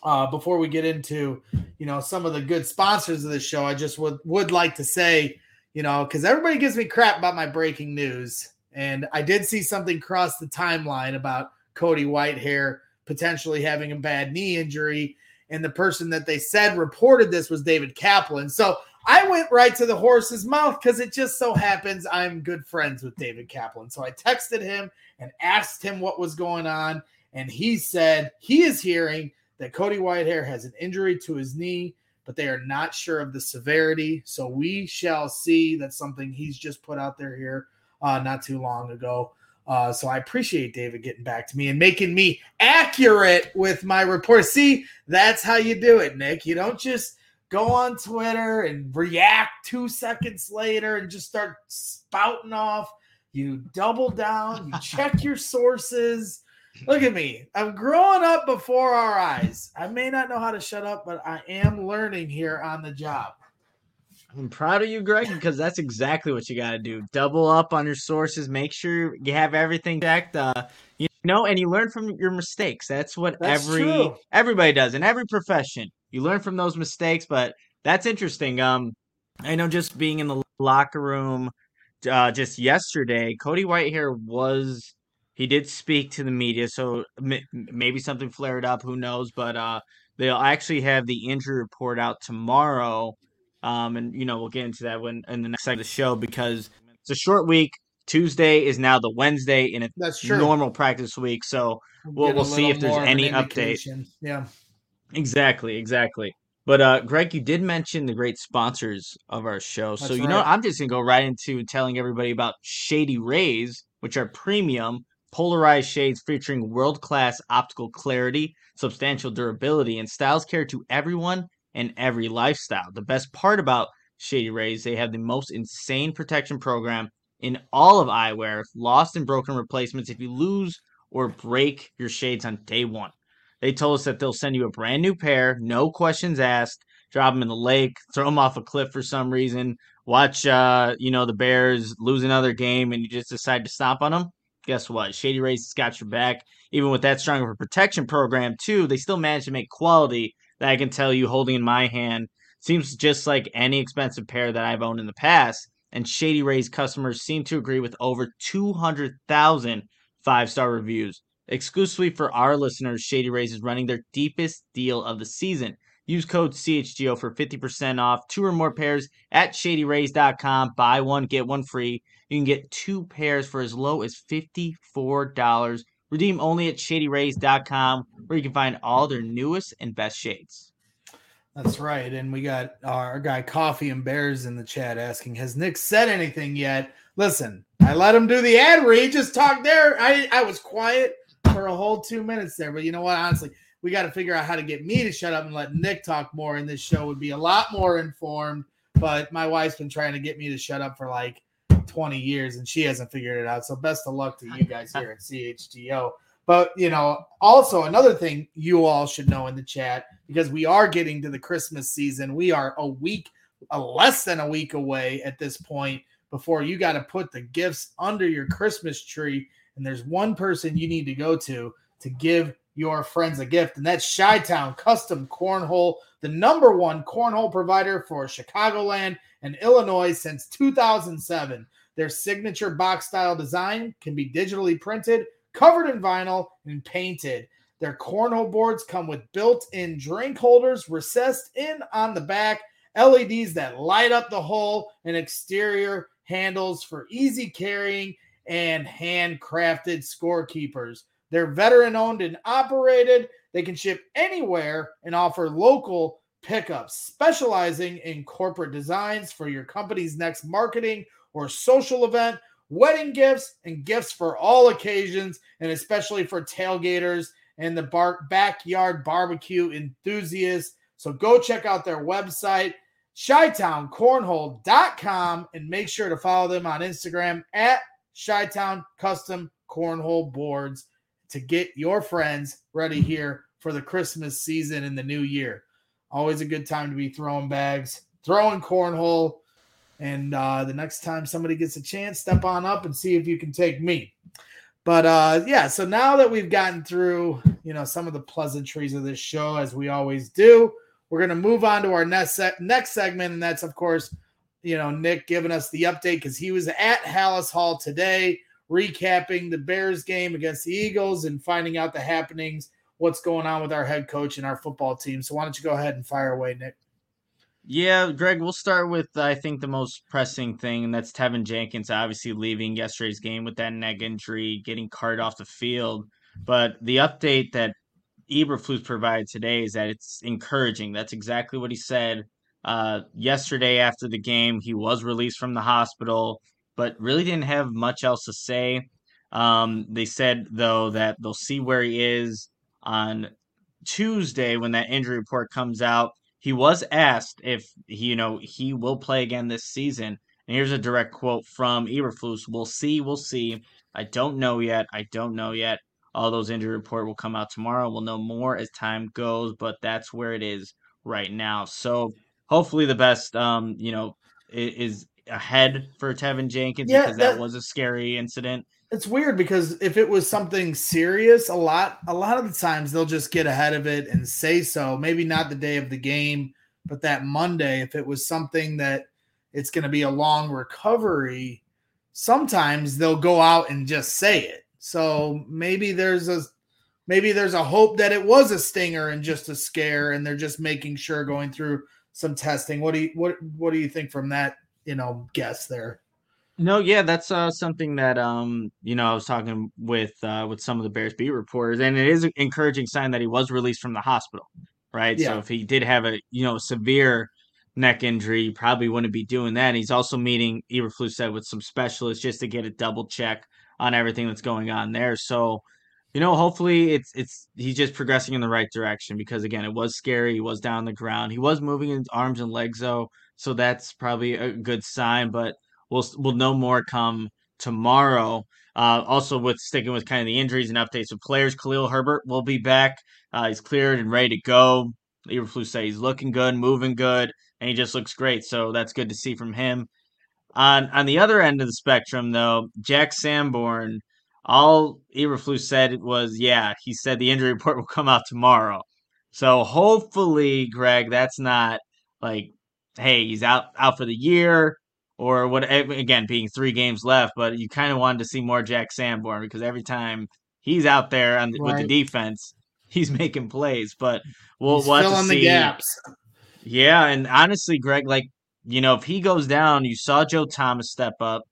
Uh, before we get into, you know, some of the good sponsors of the show, I just would would like to say, you know, because everybody gives me crap about my breaking news. And I did see something cross the timeline about Cody Whitehair potentially having a bad knee injury. And the person that they said reported this was David Kaplan. So I went right to the horse's mouth because it just so happens I'm good friends with David Kaplan. So I texted him and asked him what was going on. And he said he is hearing that Cody Whitehair has an injury to his knee but they are not sure of the severity. So we shall see. That's something he's just put out there here uh, not too long ago. Uh, so I appreciate David getting back to me and making me accurate with my report. See, that's how you do it, Nick. You don't just go on Twitter and react two seconds later and just start spouting off. You double down, you check your sources. Look at me. I'm growing up before our eyes. I may not know how to shut up, but I am learning here on the job. I'm proud of you, Greg, because that's exactly what you got to do. Double up on your sources. Make sure you have everything checked. Uh, you know, and you learn from your mistakes. That's what That's every true. everybody does in every profession. You learn from those mistakes, but that's interesting. Um, I know just being in the locker room, uh, just yesterday, Cody Whitehair was he did speak to the media, so m- maybe something flared up. Who knows? But uh, they'll actually have the injury report out tomorrow. Um, and you know we'll get into that when in the next segment of the show because it's a short week. Tuesday is now the Wednesday in a That's true. normal practice week, so We'll- we'll see if there's any an update. Yeah. Exactly, exactly. But uh Greg, you did mention the great sponsors of our show. so That's you know. I'm just gonna go right into telling everybody about Shady Rays, which are premium polarized shades featuring world-class optical clarity, substantial durability, and styles care to everyone and every lifestyle. The best part about Shady Rays, they have the most insane protection program in all of eyewear, lost and broken replacements if you lose or break your shades on day one. They told us that they'll send you a brand new pair, no questions asked. Drop them in the lake, throw them off a cliff for some reason. Watch, uh, you know, the Bears lose another game, and you just decide to stop on them. Guess what? Shady Rays has got your back. Even with that strong of a protection program, too, they still manage to make quality that I can tell you holding in my hand seems just like any expensive pair that I've owned in the past. And Shady Rays customers seem to agree with over 200,000 five star reviews. Exclusively for our listeners, Shady Rays is running their deepest deal of the season. Use code CHGO for 50% off two or more pairs at shadyrays.com. Buy one, get one free. You can get two pairs for as low as $54. Redeem only at shadyrays.com, where you can find all their newest and best shades. That's right. And we got our guy Coffee and Bears in the chat asking, Has Nick said anything yet? Listen, I let him do the ad read, just talk there. I, I was quiet for a whole two minutes there. But you know what? Honestly, we got to figure out how to get me to shut up and let Nick talk more. And this show would be a lot more informed. But my wife's been trying to get me to shut up for like 20 years and she hasn't figured it out. So best of luck to you guys here at CHGO. But you know, also another thing you all should know in the chat because we are getting to the Christmas season. We are a week, a less than a week away at this point before you got to put the gifts under your Christmas tree. And there's one person you need to go to to give your friends a gift, and that's Chi Town Custom Cornhole, the number one cornhole provider for Chicagoland and Illinois since 2007. Their signature box style design can be digitally printed, covered in vinyl, and painted. Their cornhole boards come with built in drink holders recessed in on the back, LEDs that light up the hole, and exterior handles for easy carrying and handcrafted scorekeepers. They're veteran owned and operated. They can ship anywhere and offer local pickups, specializing in corporate designs for your company's next marketing or social event, wedding gifts, and gifts for all occasions, and especially for tailgaters and the bar- backyard barbecue enthusiasts. So go check out their website, chitowncornhole.com, and make sure to follow them on Instagram at Chi Town Custom Cornhole Boards to get your friends ready here for the Christmas season and the new year. Always a good time to be throwing bags, throwing cornhole. And uh, the next time somebody gets a chance, step on up and see if you can take me. But uh, yeah, so now that we've gotten through, you know, some of the pleasantries of this show, as we always do, we're going to move on to our next se- next segment, and that's of course, you know, Nick giving us the update because he was at Halas Hall today, recapping the Bears game against the Eagles and finding out the happenings, what's going on with our head coach and our football team. So why don't you go ahead and fire away, Nick? Yeah, Greg, we'll start with I think the most pressing thing, and that's Teven Jenkins obviously leaving yesterday's game with that neck injury, getting carted off the field. But the update that Eberflus provided today is that it's encouraging. That's exactly what he said. Uh, yesterday after the game, he was released from the hospital, but really didn't have much else to say. Um, they said though that they'll see where he is on Tuesday when that injury report comes out. He was asked if you know he will play again this season, and here's a direct quote from Eberflus: "We'll see, we'll see. I don't know yet. I don't know yet. All those injury report will come out tomorrow. We'll know more as time goes, but that's where it is right now. So hopefully the best, um, you know, is ahead for Teven Jenkins Yeah, because that, that- was a scary incident. It's weird because if it was something serious, a lot a lot of the times they'll just get ahead of it and say so. Maybe not the day of the game, but that Monday, if it was something that it's going to be a long recovery, sometimes they'll go out and just say it. So maybe there's a maybe there's a hope that it was a stinger and just a scare and they're just making sure going through some testing. What do you what what do you think from that, you know, guess there? No, yeah, that's uh, something that um, you know, I was talking with uh, with some of the Bears beat reporters, and it is an encouraging sign that he was released from the hospital, right? Yeah. So if he did have a you know severe neck injury, he probably wouldn't be doing that. And he's also meeting Eberflus said with some specialists just to get a double check on everything that's going on there. So, you know, hopefully it's it's he's just progressing in the right direction because again, it was scary. He was down on the ground. He was moving his arms and legs though, so that's probably a good sign. But we'll we'll know more come tomorrow. Uh, also, with sticking with kind of the injuries and updates of players, Khalil Herbert will be back. Uh, he's cleared and ready to go. Eberflus say he's looking good, moving good, and he just looks great. So that's good to see from him. On on the other end of the spectrum, though, Jack Sanborn, all Eberflus said was, yeah, he said the injury report will come out tomorrow. So hopefully, Greg, that's not like, hey, he's out out for the year or what. Again, being three games left, but you kind of wanted to see more Jack Sanborn because every time he's out there on the, with the defense, he's making plays. But we'll, He's we'll have to filling the see. gaps. Yeah, and honestly, Greg, like you know, if he goes down, you saw Joe Thomas step up,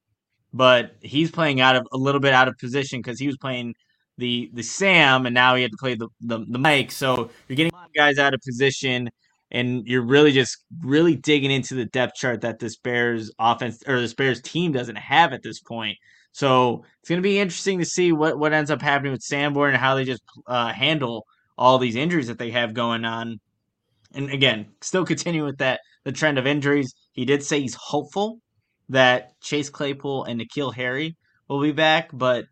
but he's playing out of a little bit out of position because he was playing the the Sam, and now he had to play the the, the Mike. So you're getting guys out of position, and you're really just really digging into the depth chart that this Bears offense or this Bears team doesn't have at this point. So it's going to be interesting to see what what ends up happening with Sanborn and how they just uh, handle all these injuries that they have going on and again, still continuing with that the trend of injuries. He did say he's hopeful that Chase Claypool and N'Keal Harry will be back, but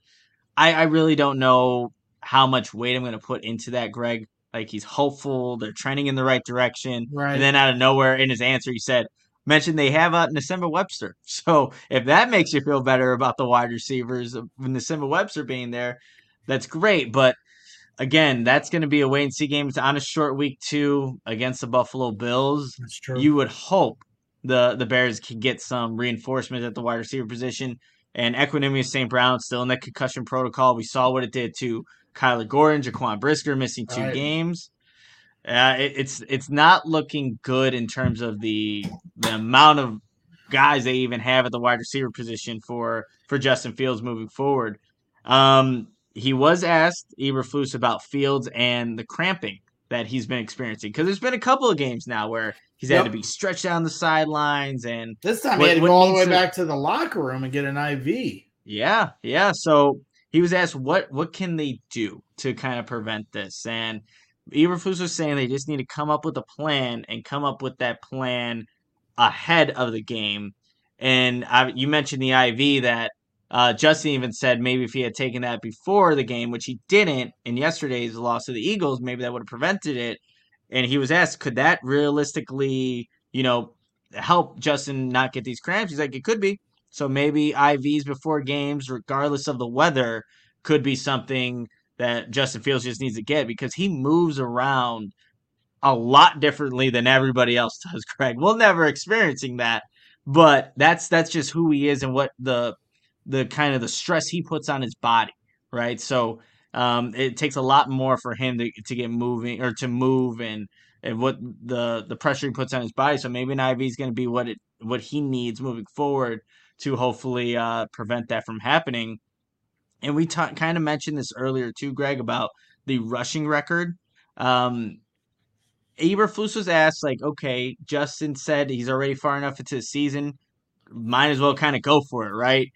I, I really don't know how much weight I'm going to put into that, Greg. Like he's hopeful, they're trending in the right direction, Right. and then out of nowhere, in his answer, he said, "Mentioned they have uh, Nsimba Webster." So if that makes you feel better about the wide receivers Nsimba Webster being there, that's great. But again, that's going to be a wait and see game. It's on a short week too against the Buffalo Bills. That's true. You would hope the the Bears can get some reinforcement at the wide receiver position. And Equanimeous St. Brown still in that concussion protocol. We saw what it did to Kyler Gordon, Jaquan Brisker missing two Right. games. Uh, it, it's it's not looking good in terms of the the amount of guys they even have at the wide receiver position for for Justin Fields moving forward. Um, he was asked Eberflus about Fields and the cramping that he's been experiencing because there's been a couple of games now where he's had to be stretched down the sidelines and This time What- he had to go all the way to- back to the locker room and get an IV. Yeah, yeah. So he was asked what what can they do to kind of prevent this, and Eberflus was saying they just need to come up with a plan and come up with that plan ahead of the game. And I, you mentioned the IV that uh, Justin even said maybe if he had taken that before the game, which he didn't, in yesterday's loss to the Eagles, maybe that would have prevented it. And he was asked, could that realistically, you know, help Justin not get these cramps? He's like, it could be. So maybe IVs before games, regardless of the weather, could be something that Justin Fields just needs to get because he moves around a lot differently than everybody else does, Greg. We're never experiencing that, but that's that's just who he is and what the the kind of the stress he puts on his body, right? So um, it takes a lot more for him to, to get moving or to move and and what the the pressure he puts on his body. So maybe an IV is going to be what it what he needs moving forward to hopefully uh, prevent that from happening. And we ta- kind of mentioned this earlier too, Greg, about the rushing record. Um, Eberflus was asked, like, okay, Justin said he's already far enough into the season, might as well kind of go for it, right?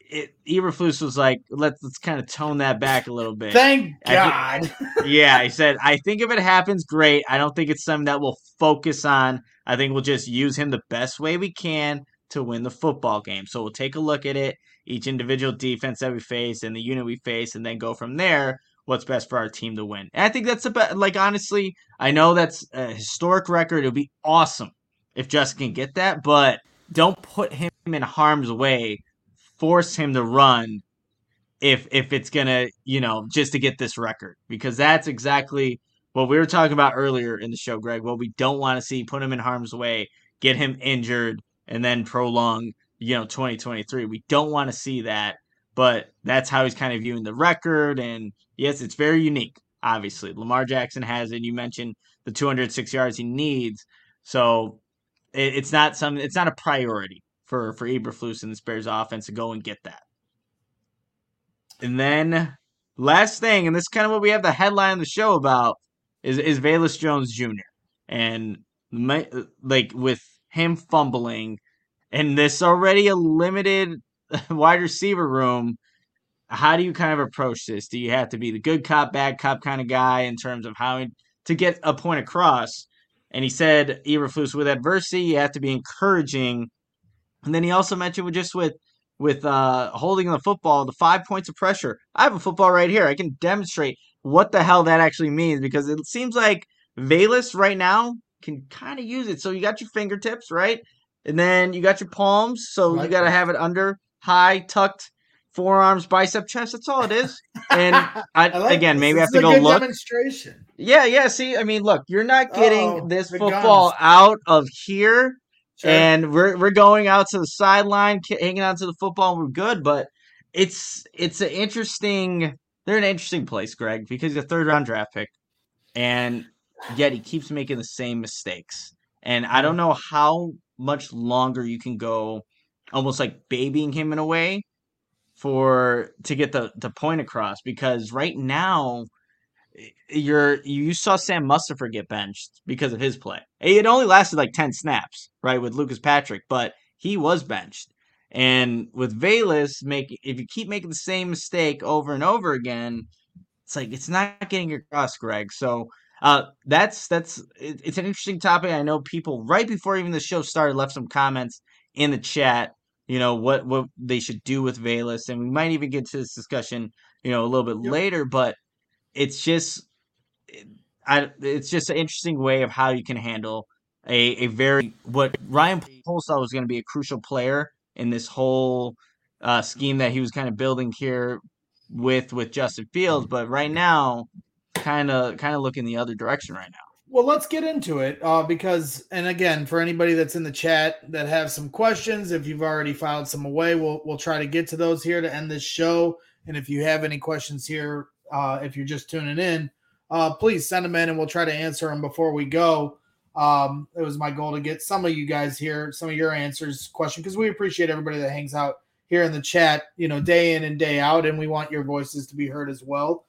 It, Eberflus was like, let's let's kind of tone that back a little bit. Thank God. yeah, he said, I think if it happens, great. I don't think it's something that we'll focus on. I think we'll just use him the best way we can to win the football game. So we'll take a look at it, each individual defense that we face and the unit we face, and then go from there. What's best for our team to win? And I think that's about like honestly, I know that's a historic record. It would be awesome if Justin can get that, but don't put him in harm's way. Force him to run if if it's gonna you know just to get this record because that's exactly what we were talking about earlier in the show greg what we don't want to see put him in harm's way get him injured and then prolong you know 2023 we don't want to see that but that's how he's kind of viewing the record and yes it's very unique obviously. Lamar jackson has it you mentioned the 206 yards he needs so it, it's not some it's not a priority for for Eberflus and the Bears offense to go and get that. And then last thing, and this is kind of what we have the headline of the show about, is is Velus Jones Jr. And my, like with him fumbling, and this already a limited wide receiver room. How do you kind of approach this? Do you have to be the good cop, bad cop kind of guy in terms of how to get a point across? And he said, Eberflus, with adversity, you have to be encouraging. And then he also mentioned with just with with uh, holding the football, the five points of pressure. I have a football right here. I can demonstrate what the hell that actually means because it seems like Velus right now can kind of use it. So you got your fingertips, right? And then you got your palms. So you got to have it under, high, tucked, forearms, bicep, chest. That's all it is. And I, I like again, this. maybe I This have to go look. Demonstration. Yeah, yeah. See, I mean, look, you're not getting Uh-oh, this football guns. out of here Sure. and we're we're going out to the sideline, hanging on to the football. We're good, but it's it's an interesting. They're an interesting place, Greg, because he's a third round draft pick, and yet he keeps making the same mistakes. And I don't know how much longer you can go, almost like babying him in a way, for to get the the point across. Because right now, you're you saw Sam Mustipher get benched because of his play. It only lasted like ten snaps, right, with Lucas Patrick, but he was benched. And with Velus, make if you keep making the same mistake over and over again, it's like it's not getting across, Greg. So uh, that's that's it, it's an interesting topic. I know people right before even the show started left some comments in the chat. You know what what they should do with Velus, and we might even get to this discussion, you know, a little bit Yep. later. But it's just I it's just an interesting way of how you can handle a, a very what Ryan thought was going to be a crucial player in this whole uh, scheme that he was kind of building here with with Justin Fields, but right now, kind of kind of looking the other direction right now. Well, let's get into it uh, because, and again, for anybody that's in the chat that have some questions, if you've already filed some away, we'll we'll try to get to those here to end this show. And if you have any questions here uh, if you're just tuning in, uh, please send them in and we'll try to answer them before we go. Um, it was my goal to get some of you guys here, some of your answers, question, because we appreciate everybody that hangs out here in the chat, you know, day in and day out, and we want your voices to be heard as well,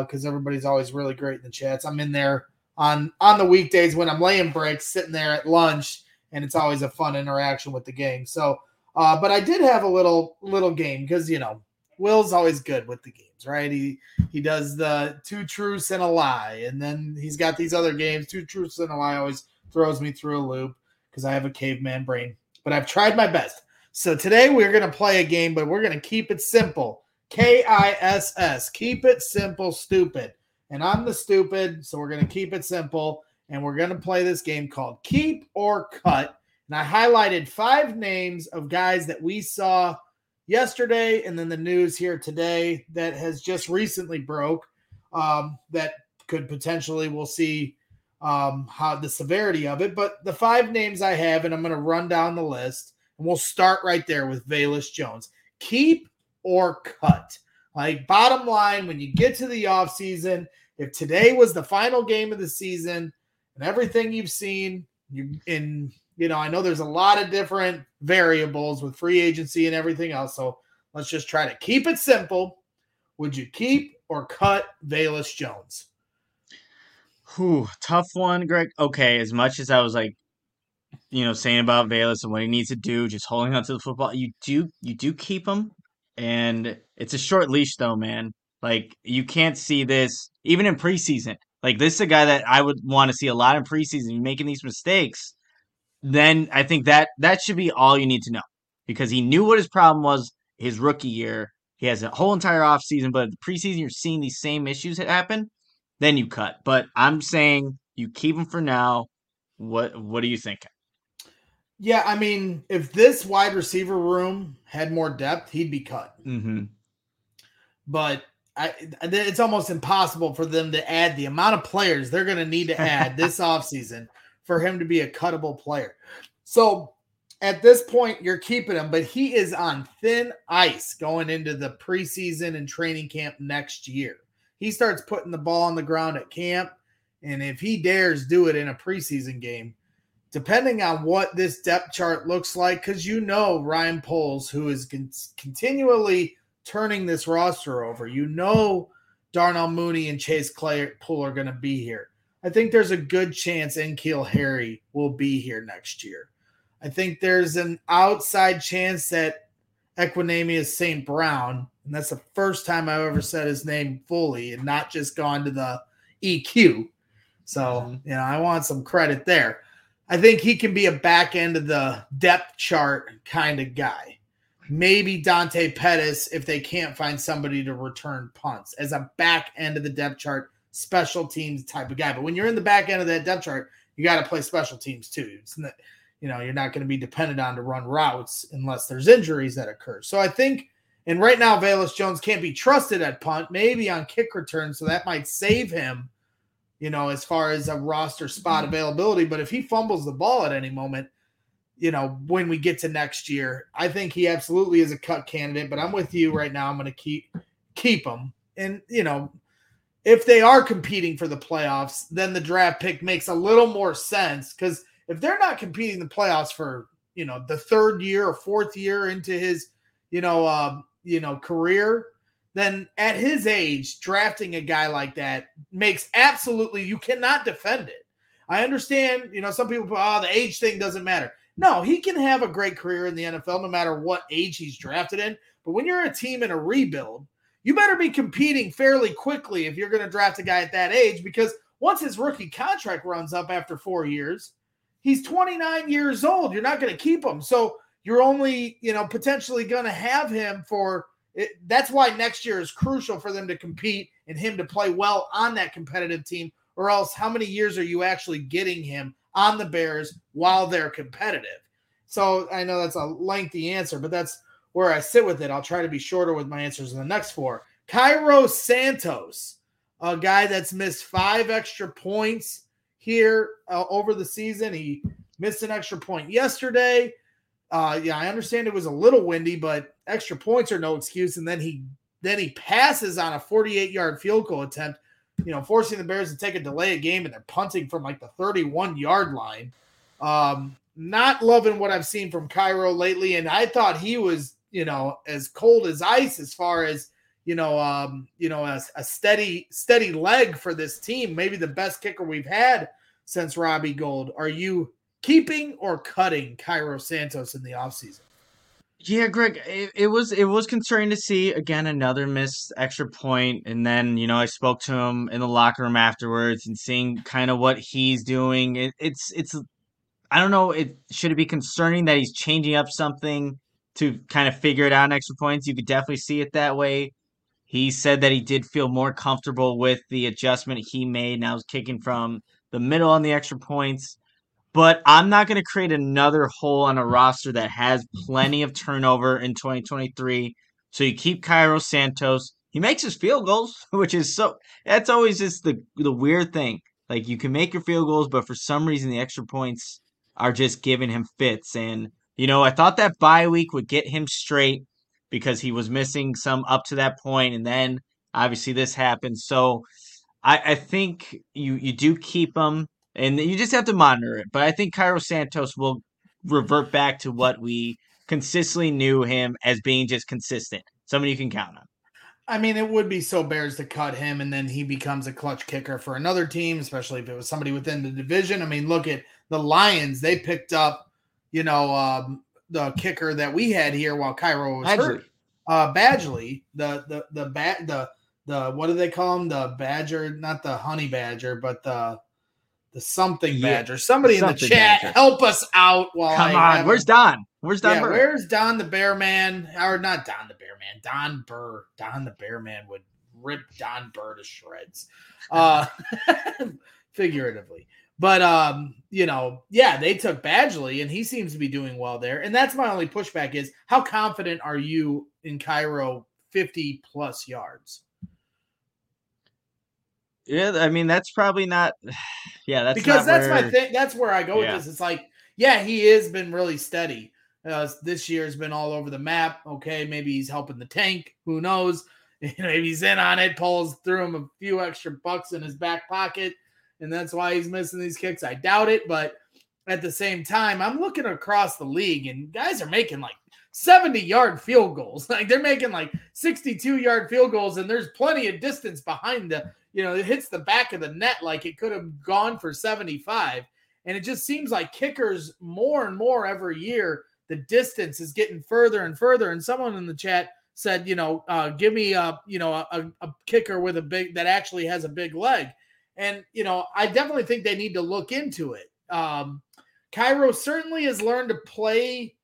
because uh, everybody's always really great in the chats. I'm in there on on the weekdays when I'm laying bricks, sitting there at lunch, and it's always a fun interaction with the game. So, uh, but I did have a little little game because you know Will's always good with the games, right? He he does the two truths and a lie, and then he's got these other games. Two truths and a lie always throws me through a loop because I have a caveman brain. But I've tried my best. So today we're gonna play a game, but we're gonna keep it simple. K I S S. Keep it simple, stupid. And I'm the stupid, so we're gonna keep it simple. And we're gonna play this game called Keep or Cut. And I highlighted five names of guys that we saw yesterday and then the news here today that has just recently broke um, that could potentially we'll see um, how the severity of it. But the five names I have, and I'm going to run down the list, and we'll start right there with Velus Jones. Keep or cut. Like bottom line, when you get to the off season, if today was the final game of the season and everything you've seen, you in you know, I know there's a lot of different variables with free agency and everything else. So let's just try to keep it simple. Would you keep or cut Velus Jones? Whew, tough one, Greg. Okay, as much as I was like, you know, saying about Velus and what he needs to do, just holding on to the football, you do you do keep him, and it's a short leash though, man. Like you can't see this even in preseason. Like this is a guy that I would want to see a lot in preseason making these mistakes then I think that that should be all you need to know because he knew what his problem was his rookie year. He has a whole entire offseason, but the preseason you're seeing these same issues happen, then you cut. But I'm saying you keep him for now. What what are you thinking? Yeah, I mean, if this wide receiver room had more depth, he'd be cut. Mm-hmm. But I, it's almost impossible for them to add the amount of players they're going to need to add this offseason for him to be a cuttable player. So at this point, you're keeping him, but he is on thin ice going into the preseason and training camp next year. He starts putting the ball on the ground at camp, and if he dares do it in a preseason game, depending on what this depth chart looks like, because you know Ryan Poles, who is con- continually turning this roster over, you know Darnell Mooney and Chase Claypool are going to be here. I think there's a good chance N'Keal Harry will be here next year. I think there's an outside chance that Equanimeous St. Brown, and that's the first time I've ever said his name fully and not just gone to the EQ. So, mm-hmm. you know, I want some credit there. I think he can be a back end of the depth chart kind of guy. Maybe Dante Pettis if they can't find somebody to return punts as a back end of the depth chart special teams type of guy. But when you're in the back end of that depth chart, you got to play special teams too. It's not, you know, you're not going to be dependent on to run routes unless there's injuries that occur. So I think, and right now, Velus Jones can't be trusted at punt, maybe on kick return. So that might save him, you know, as far as a roster spot mm-hmm. availability. But if he fumbles the ball at any moment, you know, when we get to next year, I think he absolutely is a cut candidate. But I'm with you right now. I'm going to keep keep him, and you know, if they are competing for the playoffs, then the draft pick makes a little more sense because if they're not competing the playoffs for you know the third year or fourth year into his you know um, you know career, then at his age, drafting a guy like that makes absolutely you cannot defend it. I understand, you know, some people oh, the age thing doesn't matter. No, he can have a great career in the NFL no matter what age he's drafted in. But when you're a team in a rebuild, you better be competing fairly quickly if you're going to draft a guy at that age because once his rookie contract runs up after four years, he's 29 years old. You're not going to keep him. So you're only, you know, potentially going to have him for it, that's why next year is crucial for them to compete and him to play well on that competitive team. Or else, how many years are you actually getting him on the Bears while they're competitive? So I know that's a lengthy answer, but that's where I sit with it. I'll try to be shorter with my answers in the next four. Cairo Santos, a guy that's missed five extra points here uh, over the season. He missed an extra point yesterday. Uh, yeah, I understand it was a little windy, but extra points are no excuse. And then he then he passes on a 48 yard field goal attempt, you know, forcing the Bears to take a delay a game and they're punting from like the 31 yard line. Um, not loving what I've seen from Cairo lately. And I thought he was, you know, as cold as ice as far as, you know, um, you know, a steady, steady leg for this team. Maybe the best kicker we've had since Robbie Gould. Are you keeping or cutting Cairo Santos in the offseason? Yeah, Greg, it, it was it was concerning to see again another missed extra point, and then you know I spoke to him in the locker room afterwards and seeing kind of what he's doing. It, it's it's I don't know. It should it be concerning that he's changing up something to kind of figure it out extra points. You could definitely see it that way. He said that he did feel more comfortable with the adjustment he made. Now kicking from the middle on the extra points but I'm not going to create another hole on a roster that has plenty of turnover in 2023. So you keep Cairo Santos. He makes his field goals, which is so that's always just the the weird thing. Like you can make your field goals, but for some reason the extra points are just giving him fits. And you know, I thought that bye week would get him straight because he was missing some up to that point, and then obviously this happened. So I, I think you you do keep him and you just have to monitor it. But I think Cairo Santos will revert back to what we consistently knew him as being just consistent, somebody you can count on. I mean, it would be so Bears to cut him and then he becomes a clutch kicker for another team, especially if it was somebody within the division. I mean, look at the Lions; they picked up, you know, um, the kicker that we had here while Cairo was Badgley. hurt. Uh, Badgley, the the the bat the the what do they call him? The Badger, not the Honey Badger, but the the something yeah, badger. Somebody in the chat badger. help us out while Come I on, where's Don? Where's Don? Yeah, where's Don the Bear Man? Or not Don the Bear Man, Don Burr. Don the Bear Man would rip Don Burr to shreds. Uh figuratively. But um, you know, yeah, they took Badgley and he seems to be doing well there. And that's my only pushback is how confident are you in Cairo 50 plus yards? Yeah, I mean that's probably not. Yeah, that's because that's where, my thing. That's where I go yeah. with this. It's like, yeah, he has been really steady. Uh, this year's been all over the map. Okay, maybe he's helping the tank. Who knows? maybe he's in on it. Poles threw him a few extra bucks in his back pocket, and that's why he's missing these kicks. I doubt it, but at the same time, I'm looking across the league, and guys are making like 70 yard field goals. Like they're making like 62 yard field goals, and there's plenty of distance behind the you know, it hits the back of the net like it could have gone for 75. And it just seems like kickers more and more every year, the distance is getting further and further. And someone in the chat said, you know, uh, give me a, you know, a, a kicker with a big that actually has a big leg. And, you know, I definitely think they need to look into it. Um, Cairo certainly has learned to play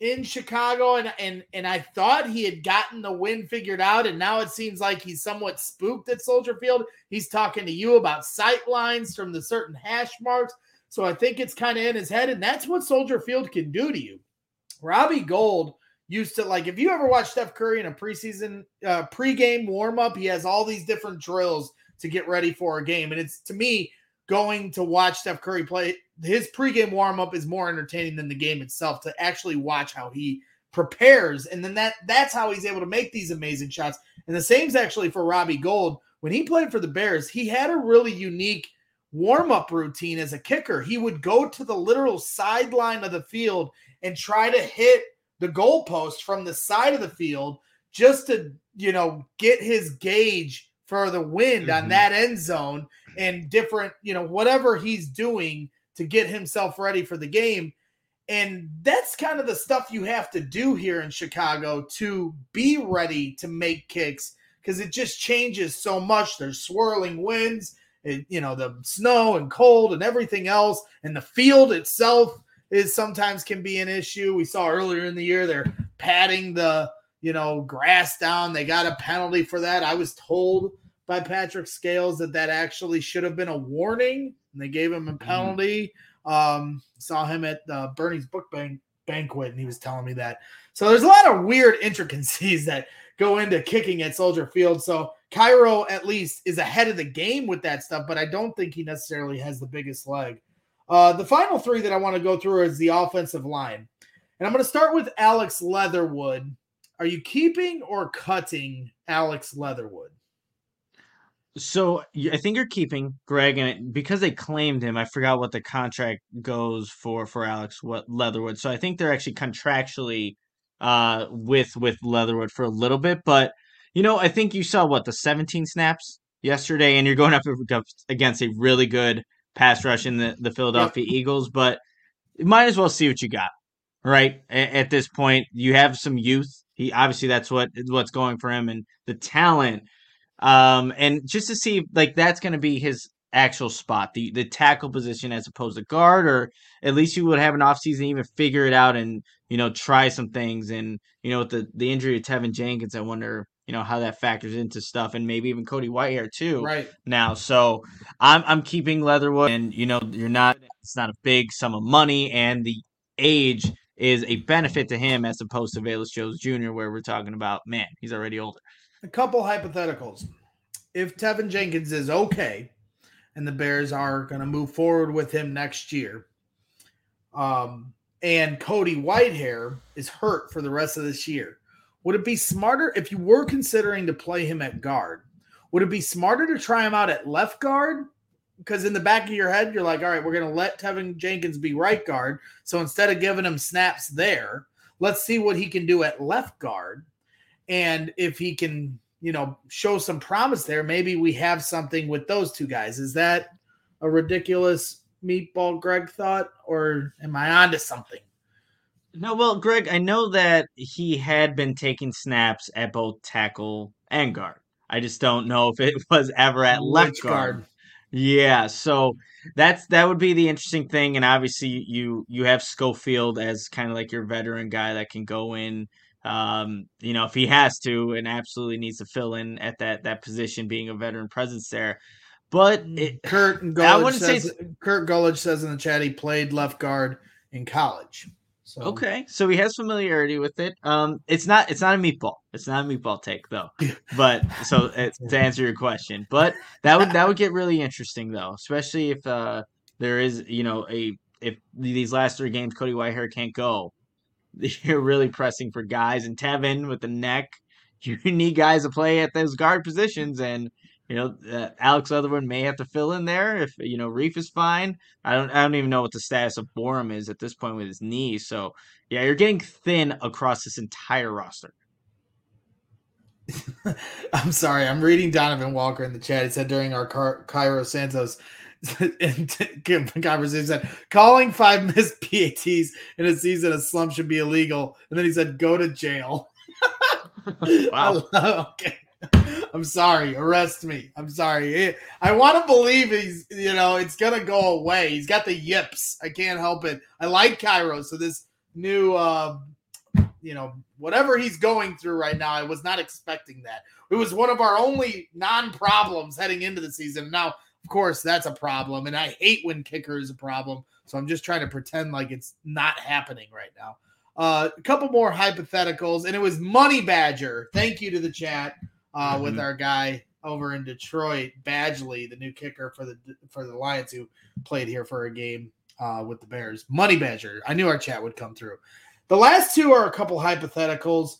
in Chicago, and and and I thought he had gotten the win figured out, and now it seems like he's somewhat spooked at Soldier Field. He's talking to you about sight lines from the certain hash marks, so I think it's kind of in his head, and that's what Soldier Field can do to you. Robbie Gould used to like if you ever watch Steph Curry in a preseason uh, pregame warm up, he has all these different drills to get ready for a game, and it's to me going to watch Steph Curry play his pregame warm up is more entertaining than the game itself to actually watch how he prepares and then that that's how he's able to make these amazing shots and the same's actually for Robbie Gould. when he played for the Bears he had a really unique warm up routine as a kicker he would go to the literal sideline of the field and try to hit the goalpost from the side of the field just to you know get his gauge for the wind mm-hmm. on that end zone and different you know whatever he's doing to get himself ready for the game. And that's kind of the stuff you have to do here in Chicago to be ready to make kicks because it just changes so much. There's swirling winds, it, you know, the snow and cold and everything else. And the field itself is sometimes can be an issue. We saw earlier in the year they're padding the, you know, grass down. They got a penalty for that. I was told by Patrick Scales that that actually should have been a warning and they gave him a mm-hmm. penalty. Mm-hmm. Um, saw him at uh, Bernie's book bank banquet, and he was telling me that. So there's a lot of weird intricacies that go into kicking at Soldier Field. So Cairo at least is ahead of the game with that stuff, but I don't think he necessarily has the biggest leg. Uh, the final three that I want to go through is the offensive line. And I'm going to start with Alex Leatherwood. Are you keeping or cutting Alex Leatherwood? So I think you're keeping Greg, and because they claimed him, I forgot what the contract goes for for Alex what Leatherwood. So I think they're actually contractually uh, with with Leatherwood for a little bit. But you know, I think you saw what the 17 snaps yesterday, and you're going up against a really good pass rush in the the Philadelphia yep. Eagles. But you might as well see what you got, right? A- at this point, you have some youth. He obviously that's what what's going for him, and the talent um, and just to see like that's going to be his actual spot, the the tackle position as opposed to guard, or at least you would have an offseason even figure it out and you know try some things. And you know with the the injury to Teven Jenkins, I wonder you know how that factors into stuff, and maybe even Cody Whitehair too. Right now, so I'm I'm keeping Leatherwood, and you know you're not it's not a big sum of money, and the age is a benefit to him as opposed to Velus Jones Jr., where we're talking about man, he's already older. A couple hypotheticals. If Teven Jenkins is okay and the Bears are going to move forward with him next year, um, and Cody Whitehair is hurt for the rest of this year, would it be smarter if you were considering to play him at guard? Would it be smarter to try him out at left guard? Because in the back of your head, you're like, all right, we're going to let Teven Jenkins be right guard. So instead of giving him snaps there, let's see what he can do at left guard and if he can, you know, show some promise there, maybe we have something with those two guys. Is that a ridiculous meatball Greg thought, or am I onto something? No, well, Greg, I know that he had been taking snaps at both tackle and guard. I just don't know if it was ever at Which left guard. guard. Yeah, so that's that would be the interesting thing, and obviously you you have Schofield as kind of like your veteran guy that can go in um, you know, if he has to and absolutely needs to fill in at that that position, being a veteran presence there. But mm, it, Kurt Gullidge I wouldn't says, say Kurt Gullidge says in the chat he played left guard in college. So. Okay, so he has familiarity with it. Um, it's not it's not a meatball. It's not a meatball take though. but so to answer your question, but that would that would get really interesting though, especially if uh there is you know a if these last three games Cody Whitehair can't go, you're really pressing for guys. And Teven with the neck, you need guys to play at those guard positions. And you know, uh, Alex Leatherwood may have to fill in there if you know Reiff is fine. I don't, I don't even know what the status of Borom is at this point with his knee. So yeah, you're getting thin across this entire roster. I'm sorry, I'm reading Donovan Walker in the chat. He said during our Car- Cairo Santos conversation said calling five missed PATs in a season a slump should be illegal, and then he said go to jail. wow. okay. I'm sorry. Arrest me. I'm sorry. I want to believe he's, you know, it's gonna go away. He's got the yips. I can't help it. I like Cairo. So this new, uh, you know, whatever he's going through right now, I was not expecting that. It was one of our only non-problems heading into the season. Now of course, that's a problem. And I hate when kicker is a problem. So I'm just trying to pretend like it's not happening right now. Uh, a couple more hypotheticals, and it was Money Badger. Thank you to the chat uh, mm-hmm. with our guy over in Detroit, Badgley, the new kicker for the for the Lions, who played here for a game uh, with the Bears. Money Badger. I knew our chat would come through. The last two are a couple hypotheticals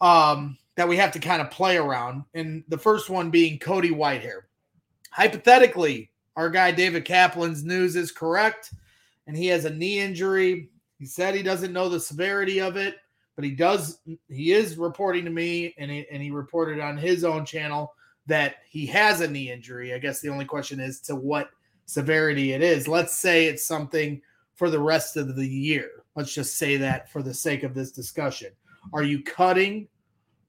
um, that we have to kind of play around, and the first one being Cody Whitehair hypothetically, our guy David Kaplan's news is correct, and he has a knee injury. He said he doesn't know the severity of it, but he does. He is reporting to me, and he, and he reported on his own channel that he has a knee injury. I guess the only question is to what severity it is. Let's say it's something for the rest of the year. Let's just say that for the sake of this discussion. Are you cutting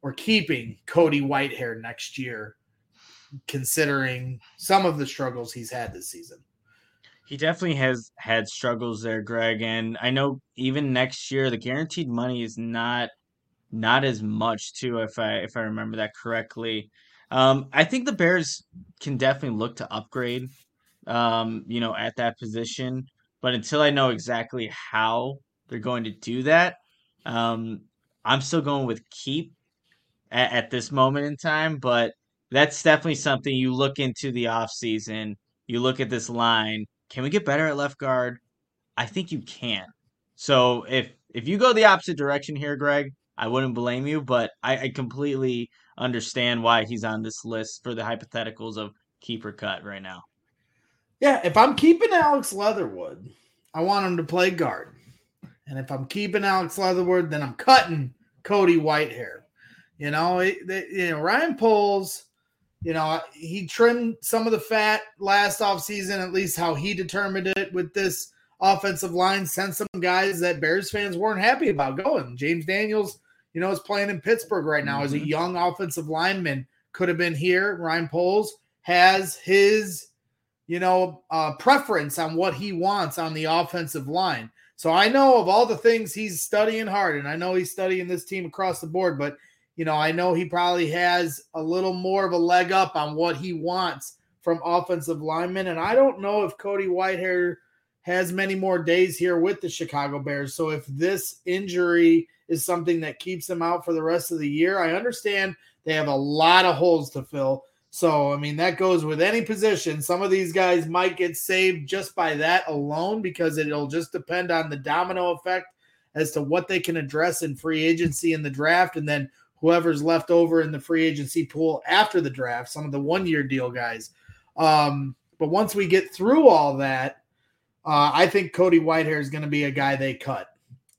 or keeping Cody Whitehair next year considering some of the struggles he's had this season. He definitely has had struggles there, Greg, and I know even next year the guaranteed money is not not as much too if I if I remember that correctly. Um, I think the Bears can definitely look to upgrade um, you know, at that position, but until I know exactly how they're going to do that, um, I'm still going with keep at, at this moment in time, but that's definitely something you look into the offseason. You look at this line. Can we get better at left guard? I think you can. So if if you go the opposite direction here, Greg, I wouldn't blame you, but I, I completely understand why he's on this list for the hypotheticals of keeper cut right now. Yeah, if I'm keeping Alex Leatherwood, I want him to play guard. And if I'm keeping Alex Leatherwood, then I'm cutting Cody Whitehair. You know, it, you know Ryan Poles, you know, he trimmed some of the fat last offseason, at least how he determined it with this offensive line, sent some guys that Bears fans weren't happy about going. James Daniels, you know, is playing in Pittsburgh right now mm-hmm. as a mm-hmm. young offensive lineman, could have been here. Ryan Poles has his, you know, uh, preference on what he wants on the offensive line. So I know of all the things he's studying hard, and I know he's studying this team across the board, but you know, I know he probably has a little more of a leg up on what he wants from offensive linemen. And I don't know if Cody Whitehair has many more days here with the Chicago Bears. So if this injury is something that keeps him out for the rest of the year, I understand they have a lot of holes to fill. So, I mean, that goes with any position. Some of these guys might get saved just by that alone because it'll just depend on the domino effect as to what they can address in free agency in the draft and then whoever's left over in the free agency pool after the draft, some of the one year deal guys. Um, but once we get through all that, uh, I think Cody Whitehair is going to be a guy they cut.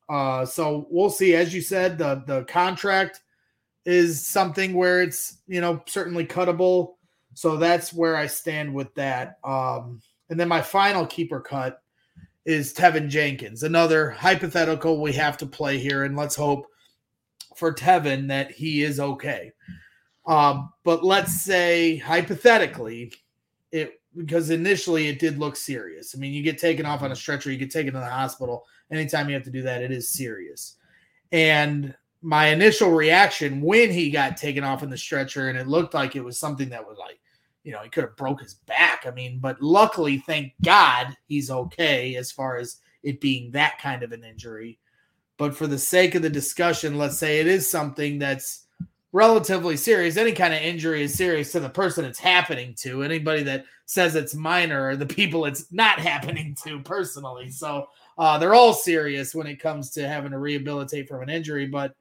Uh, so we'll see. As you said, the the contract is something where it's you know certainly cuttable. So that's where I stand with that. Um, and then my final keeper cut is Teven Jenkins, another hypothetical we have to play here, and let's hope for Teven that he is okay. Um, but let's say hypothetically, it because initially it did look serious. I mean, you get taken off on a stretcher, you get taken to the hospital. Anytime you have to do that, it is serious. And my initial reaction when he got taken off in the stretcher and it looked like it was something that was like you know he could have broke his back i mean but luckily thank god he's okay as far as it being that kind of an injury but for the sake of the discussion let's say it is something that's relatively serious any kind of injury is serious to the person it's happening to anybody that says it's minor are the people it's not happening to personally so uh, they're all serious when it comes to having to rehabilitate from an injury but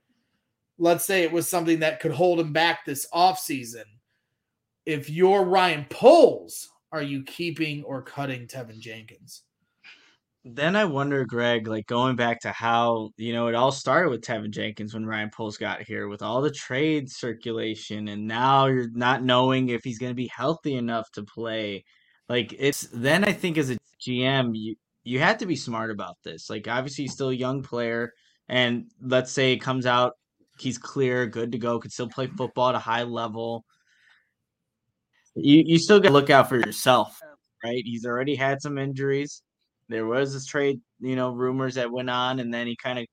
let's say it was something that could hold him back this offseason. If you're Ryan Poles, are you keeping or cutting Teven Jenkins? Then I wonder, Greg, like going back to how, you know, it all started with Teven Jenkins when Ryan Poles got here with all the trade circulation, and now you're not knowing if he's going to be healthy enough to play. Like it's then I think as a GM, you you have to be smart about this. Like obviously he's still a young player, and let's say it comes out he's clear, good to go, could still play football at a high level. You you still got to look out for yourself, right? He's already had some injuries. There was this trade, you know, rumors that went on, and then he kind of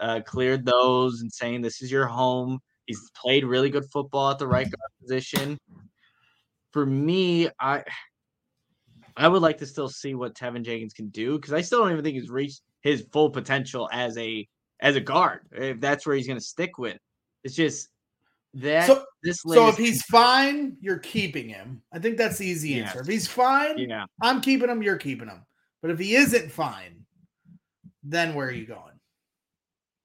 uh, cleared those and saying this is your home. He's played really good football at the right guard position. For me, I I would like to still see what Teven Jenkins can do because I still don't even think he's reached his full potential as a as a guard if that's where he's going to stick with. It's just that so, this so if he's fine, you're keeping him. I think that's the easy answer. If he's fine, yeah, I'm keeping him. You're keeping him. But if he isn't fine, then where are you going?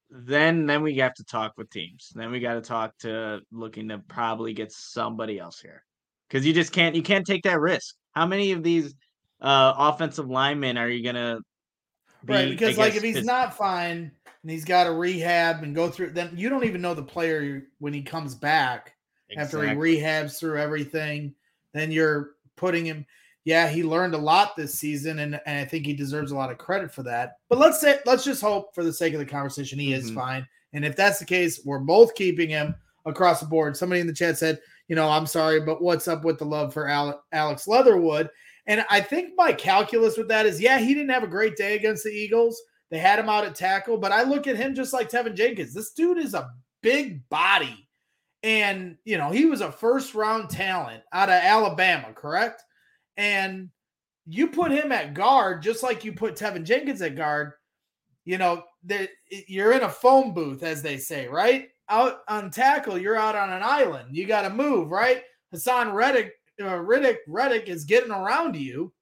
Then then we have to talk with teams. Then we got to talk to looking to probably get somebody else here because you just can't you can't take that risk. How many of these uh offensive linemen are you gonna be, right? Because like if he's not fine, and he's got to rehab and go through. Then you don't even know the player when he comes back exactly. after he rehabs through everything. Then you're putting him. Yeah, he learned a lot this season, and, and I think he deserves a lot of credit for that. But let's say, let's just hope for the sake of the conversation, he mm-hmm. is fine. And if that's the case, we're both keeping him across the board. Somebody in the chat said, you know, I'm sorry, but what's up with the love for Alex Leatherwood? And I think my calculus with that is, yeah, he didn't have a great day against the Eagles, they had him out at tackle, but I look at him just like Teven Jenkins. This dude is a big body. And, you know, he was a first round talent out of Alabama, correct? And you put him at guard just like you put Teven Jenkins at guard. You know, that you're in a phone booth, as they say, right? Out on tackle, you're out on an island. You got to move, right? Haason Reddick, uh, Riddick, Reddick is getting around you,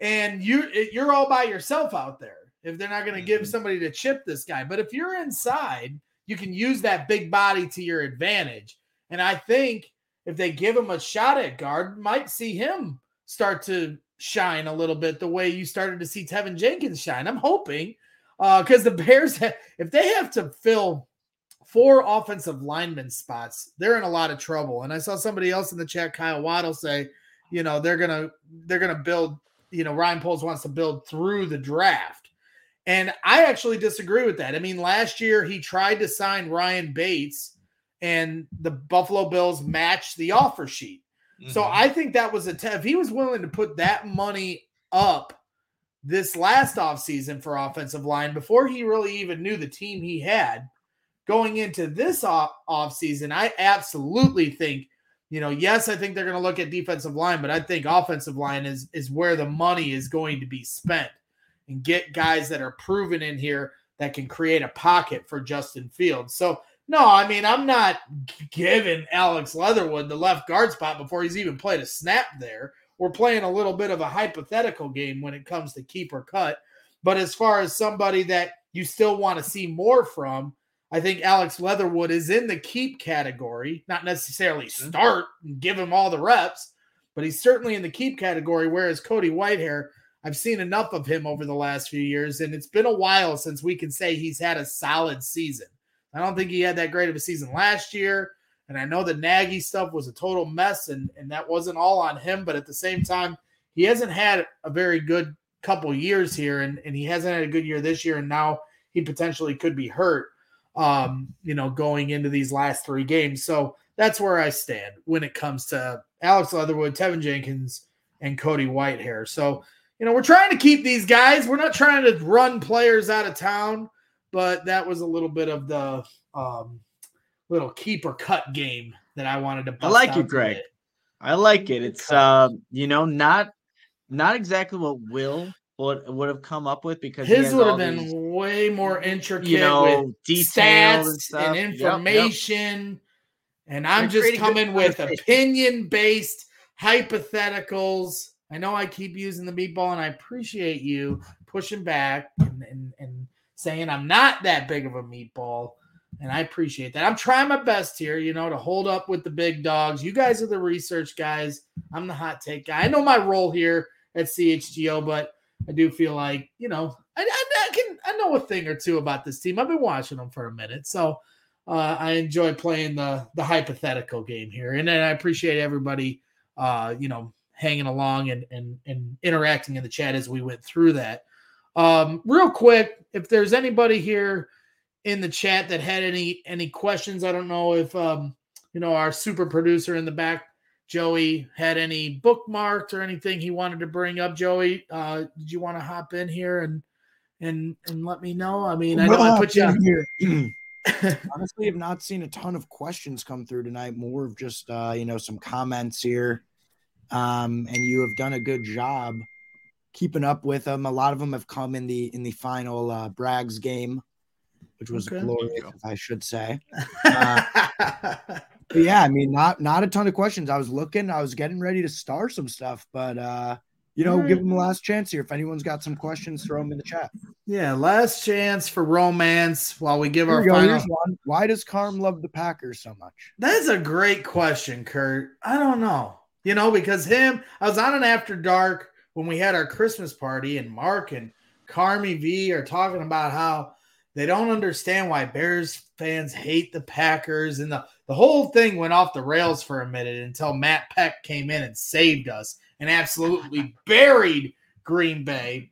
and you you're all by yourself out there if they're not going to give mm-hmm. somebody to chip this guy. But if you're inside, you can use that big body to your advantage. And I think if they give him a shot at guard, might see him start to shine a little bit the way you started to see Teven Jenkins shine. I'm hoping because uh, the Bears, if they have to fill four offensive lineman spots, they're in a lot of trouble. And I saw somebody else in the chat, Kyle Waddle, say, you know, they're gonna they're gonna build. You know, Ryan Poles wants to build through the draft. And I actually disagree with that. I mean, last year he tried to sign Ryan Bates, and the Buffalo Bills matched the offer sheet. Mm-hmm. So I think that was a a t- if he was willing to put that money up this last offseason for offensive line before he really even knew the team he had going into this off offseason, I absolutely think, you know, yes, I think they're going to look at defensive line, but I think offensive line is is where the money is going to be spent and get guys that are proven in here that can create a pocket for Justin Fields. So no, I mean, I'm not giving Alex Leatherwood the left guard spot before he's even played a snap there. We're playing a little bit of a hypothetical game when it comes to keep or cut. But as far as somebody that you still want to see more from, I think Alex Leatherwood is in the keep category, not necessarily start and give him all the reps, but he's certainly in the keep category. Whereas Cody Whitehair, I've seen enough of him over the last few years, and it's been a while since we can say he's had a solid season. I don't think he had that great of a season last year. And I know the Nagy stuff was a total mess, and, and that wasn't all on him. But at the same time, he hasn't had a very good couple years here, and, and he hasn't had a good year this year. And now he potentially could be hurt, um, you know, going into these last three games. So that's where I stand when it comes to Alex Leatherwood, Teven Jenkins, and Cody Whitehair. So, you know, we're trying to keep these guys. We're not trying to run players out of town but that was a little bit of the um, little keeper cut game that I wanted to. I like it, Greg. I like it. It's uh, you know, not not exactly what Will would would have come up with because his would have been these, way more intricate, you know, with stats and, and information. Yep, yep. And I'm They're just coming with opinion based hypotheticals. I know I keep using the meatball, and I appreciate you pushing back and, and, and saying I'm not that big of a meatball. And I appreciate that. I'm trying my best here, you know, to hold up with the big dogs. You guys are the research guys. I'm the hot take guy. I know my role here at CHGO, but I do feel like, you know, I, I, I can I know a thing or two about this team. I've been watching them for a minute. So uh, I enjoy playing the the hypothetical game here. And then I appreciate everybody uh, you know, hanging along and and and interacting in the chat as we went through that. Um, real quick, if there's anybody here in the chat that had any any questions, I don't know if um, you know our super producer in the back, Joey, had any bookmarked or anything he wanted to bring up. Joey, uh, did you want to hop in here and and and let me know? I mean, I know I put you in here. Honestly, I've not seen a ton of questions come through tonight. More of just uh, you know some comments here, um, and you have done a good job keeping up with them. A lot of them have come in the in the final uh, Braggs game, which was okay. glorious, I should say. Uh, yeah, I mean, not not a ton of questions. I was looking, I was getting ready to star some stuff, but uh, you know, right. give them the last chance here. If anyone's got some questions, throw them in the chat. Yeah, last chance for romance while we give here our we final. Why does Carm love the Packers so much? That's a great question, Kurt. I don't know. You know, because him, I was on an after dark when we had our Christmas party and Mark and Carmi V are talking about how they don't understand why Bears fans hate the Packers and the, the whole thing went off the rails for a minute until Matt Peck came in and saved us and absolutely buried Green Bay.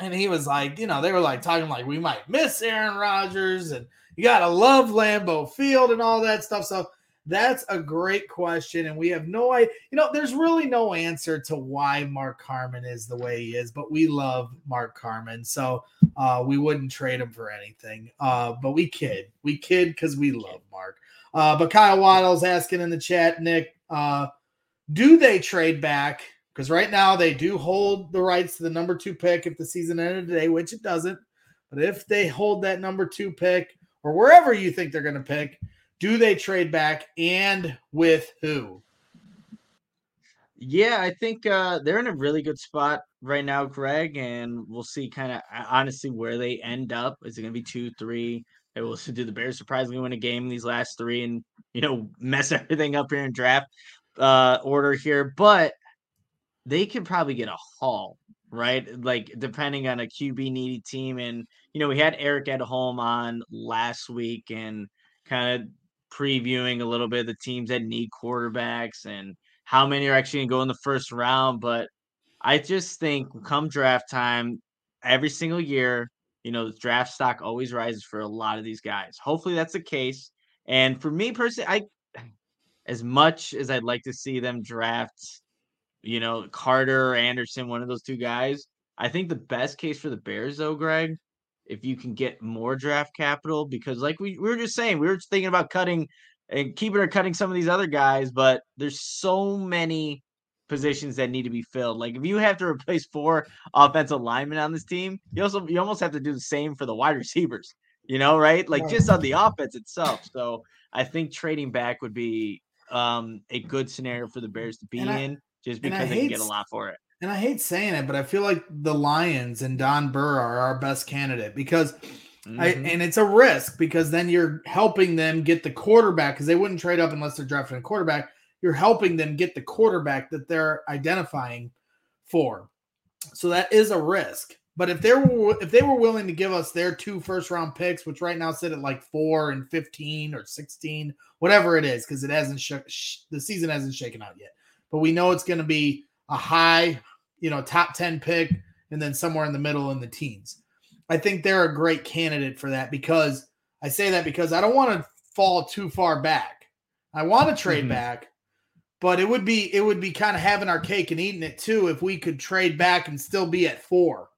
And he was like, you know, they were like talking like we might miss Aaron Rodgers and you gotta love Lambeau Field and all that stuff. So that's a great question. And we have no idea. You know, there's really no answer to why Mark Carman is the way he is, but we love Mark Carman. So uh, we wouldn't trade him for anything. Uh, but we kid. We kid because we love Mark. Uh, but Kyle Waddle's asking in the chat, Nick, uh, do they trade back? Because right now they do hold the rights to the number two pick if the season ended today, which it doesn't. But if they hold that number two pick or wherever you think they're going to pick, do they trade back and with who? Yeah, I think uh, they're in a really good spot right now, Greg, and we'll see kind of honestly where they end up. Is it going to be two, three, Hey, will do the Bears surprisingly win a game these last three and you know mess everything up here in draft uh, order here? But they could probably get a haul, right? Like depending on a QB needy team, and you know we had Eric at home on last week and kind of previewing a little bit of the teams that need quarterbacks and how many are actually going to go in the first round. But I just think come draft time, every single year, you know, the draft stock always rises for a lot of these guys. Hopefully that's the case. And for me personally, I as much as I'd like to see them draft, you know, Carter or Anderson, one of those two guys, I think the best case for the Bears though, Greg, if you can get more draft capital, because like we, we were just saying, we were just thinking about cutting and keeping or cutting some of these other guys, but there's so many positions that need to be filled. Like if you have to replace four offensive linemen on this team, you also you almost have to do the same for the wide receivers. You know, right? Like just on the offense itself. So I think trading back would be um, a good scenario for the Bears to be I, in, just because they can get a lot for it. And I hate saying it, but I feel like the Lions and Don Burr are our best candidate because Mm-hmm. I, and it's a risk because then you're helping them get the quarterback because they wouldn't trade up unless they're drafting a quarterback. You're helping them get the quarterback that they're identifying for. So that is a risk. But if they were if they were willing to give us their two first round picks, which right now sit at like four and fifteen or sixteen, whatever it is, because it hasn't sh- sh- the season hasn't shaken out yet. But we know it's going to be a high, you know, top ten pick, and then somewhere in the middle in the teens. I think they're a great candidate for that because I say that because I don't want to fall too far back. I want to trade mm-hmm. back, but it would be it would be kind of having our cake and eating it too if we could trade back and still be at four.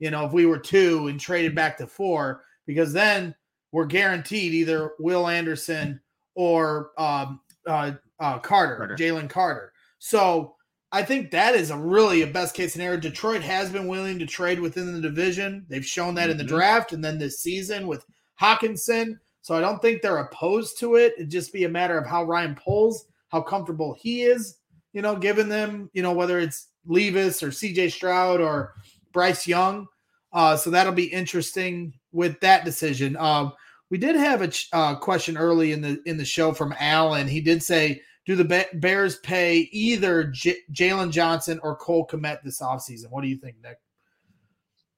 You know, if we were two and traded back to four, because then we're guaranteed either Will Anderson or um, uh, uh, Carter, Carter. Jalen Carter. So I think that is a really a best case scenario. Detroit has been willing to trade within the division. They've shown that in the mm-hmm. draft and then this season with Hockenson. So I don't think they're opposed to it. It'd just be a matter of how Ryan Poles, how comfortable he is, you know, giving them, you know, whether it's Levis or CJ Stroud or Bryce Young. Uh, so that'll be interesting with that decision. Um, we did have a ch- uh, question early in the in the show from Alan. He did say do the Bears pay either J- Jaylon Johnson or Cole Kmet this offseason? What do you think, Nick?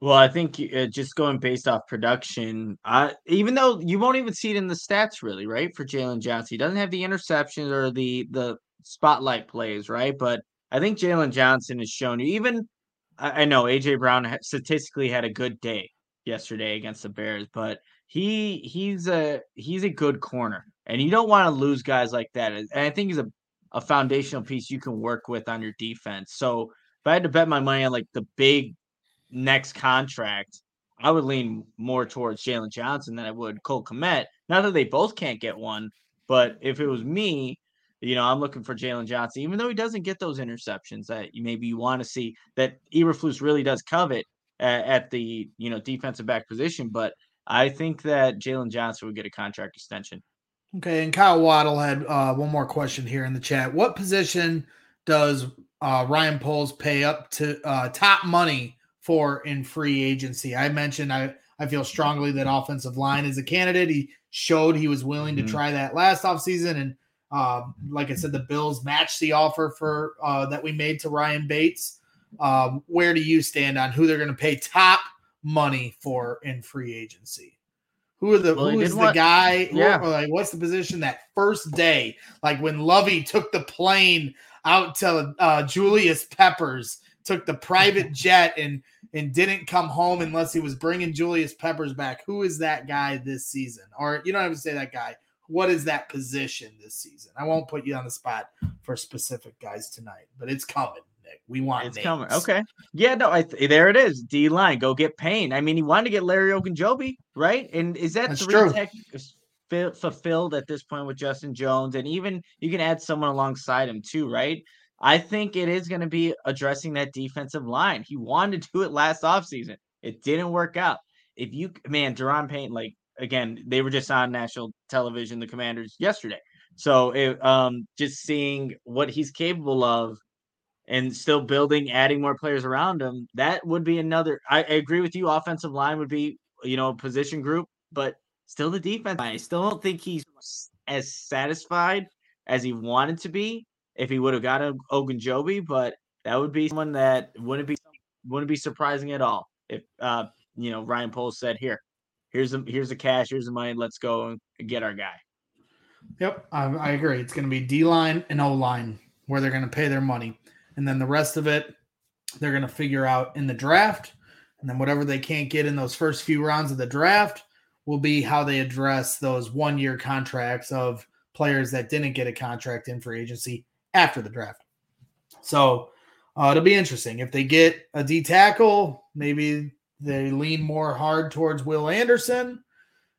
Well, I think uh, just going based off production, even though you won't even see it in the stats, really, right? For Jaylon Johnson, he doesn't have the interceptions or the the spotlight plays, right? But I think Jaylon Johnson has shown you. Even I, I know AJ Brown statistically had a good day yesterday against the Bears, but he he's a he's a good corner and you don't want to lose guys like that. And I think he's a, a foundational piece you can work with on your defense. So if I had to bet my money on like the big next contract, I would lean more towards Jaylon Johnson than I would Cole Kmet. Not that they both can't get one, but if it was me, you know, I'm looking for Jaylon Johnson, even though he doesn't get those interceptions that maybe you want to see that Eberflus really does covet at, at the you know defensive back position. But I think that Jaylon Johnson would get a contract extension. Okay, and Kyle Waddle had uh, one more question here in the chat. What position does uh, Ryan Poles pay up to uh, top money for in free agency? I mentioned I, I feel strongly that offensive line is a candidate. He showed he was willing mm-hmm. to try that last offseason. And uh, like I said, the Bills matched the offer for uh, that we made to Ryan Bates. Um, where do you stand on who they're going to pay top money for in free agency? Who are the well, who is the guy? Yeah. Or like what's the position that first day? Like when Lovie took the plane out to uh, Julius Peppers, took the private jet and and didn't come home unless he was bringing Julius Peppers back. Who is that guy this season? Or you don't have to say that guy. What is that position this season? I won't put you on the spot for specific guys tonight, but it's coming. We want it's names. coming. Okay. Yeah, no, I th- there it is. D line, go get Payne. I mean, he wanted to get Larry Ogunjobi, right? And is that That's three tech f- fulfilled at this point with Justin Jones? And even you can add someone alongside him too, right? I think it is going to be addressing that defensive line. He wanted to do it last offseason. It didn't work out. If you man, Daron Payne, like again, they were just on national television, the commanders yesterday. So it, um, just seeing what he's capable of and still building, adding more players around him, that would be another. I, I agree with you. Offensive line would be, you know, a position group, but still the defense. I still don't think he's as satisfied as he wanted to be if he would have got Ogunjobi, but that would be someone that wouldn't be wouldn't be surprising at all if uh you know Ryan Poles said here, here's the here's the cash, here's the money, let's go and get our guy. Yep, I, I agree. It's going to be D line and O line where they're going to pay their money, and then the rest of it they're going to figure out in the draft, and then whatever they can't get in those first few rounds of the draft will be how they address those one year contracts of players that didn't get a contract in free agency after the draft. So uh, it'll be interesting if they get a D tackle. Maybe they lean more hard towards Will Anderson.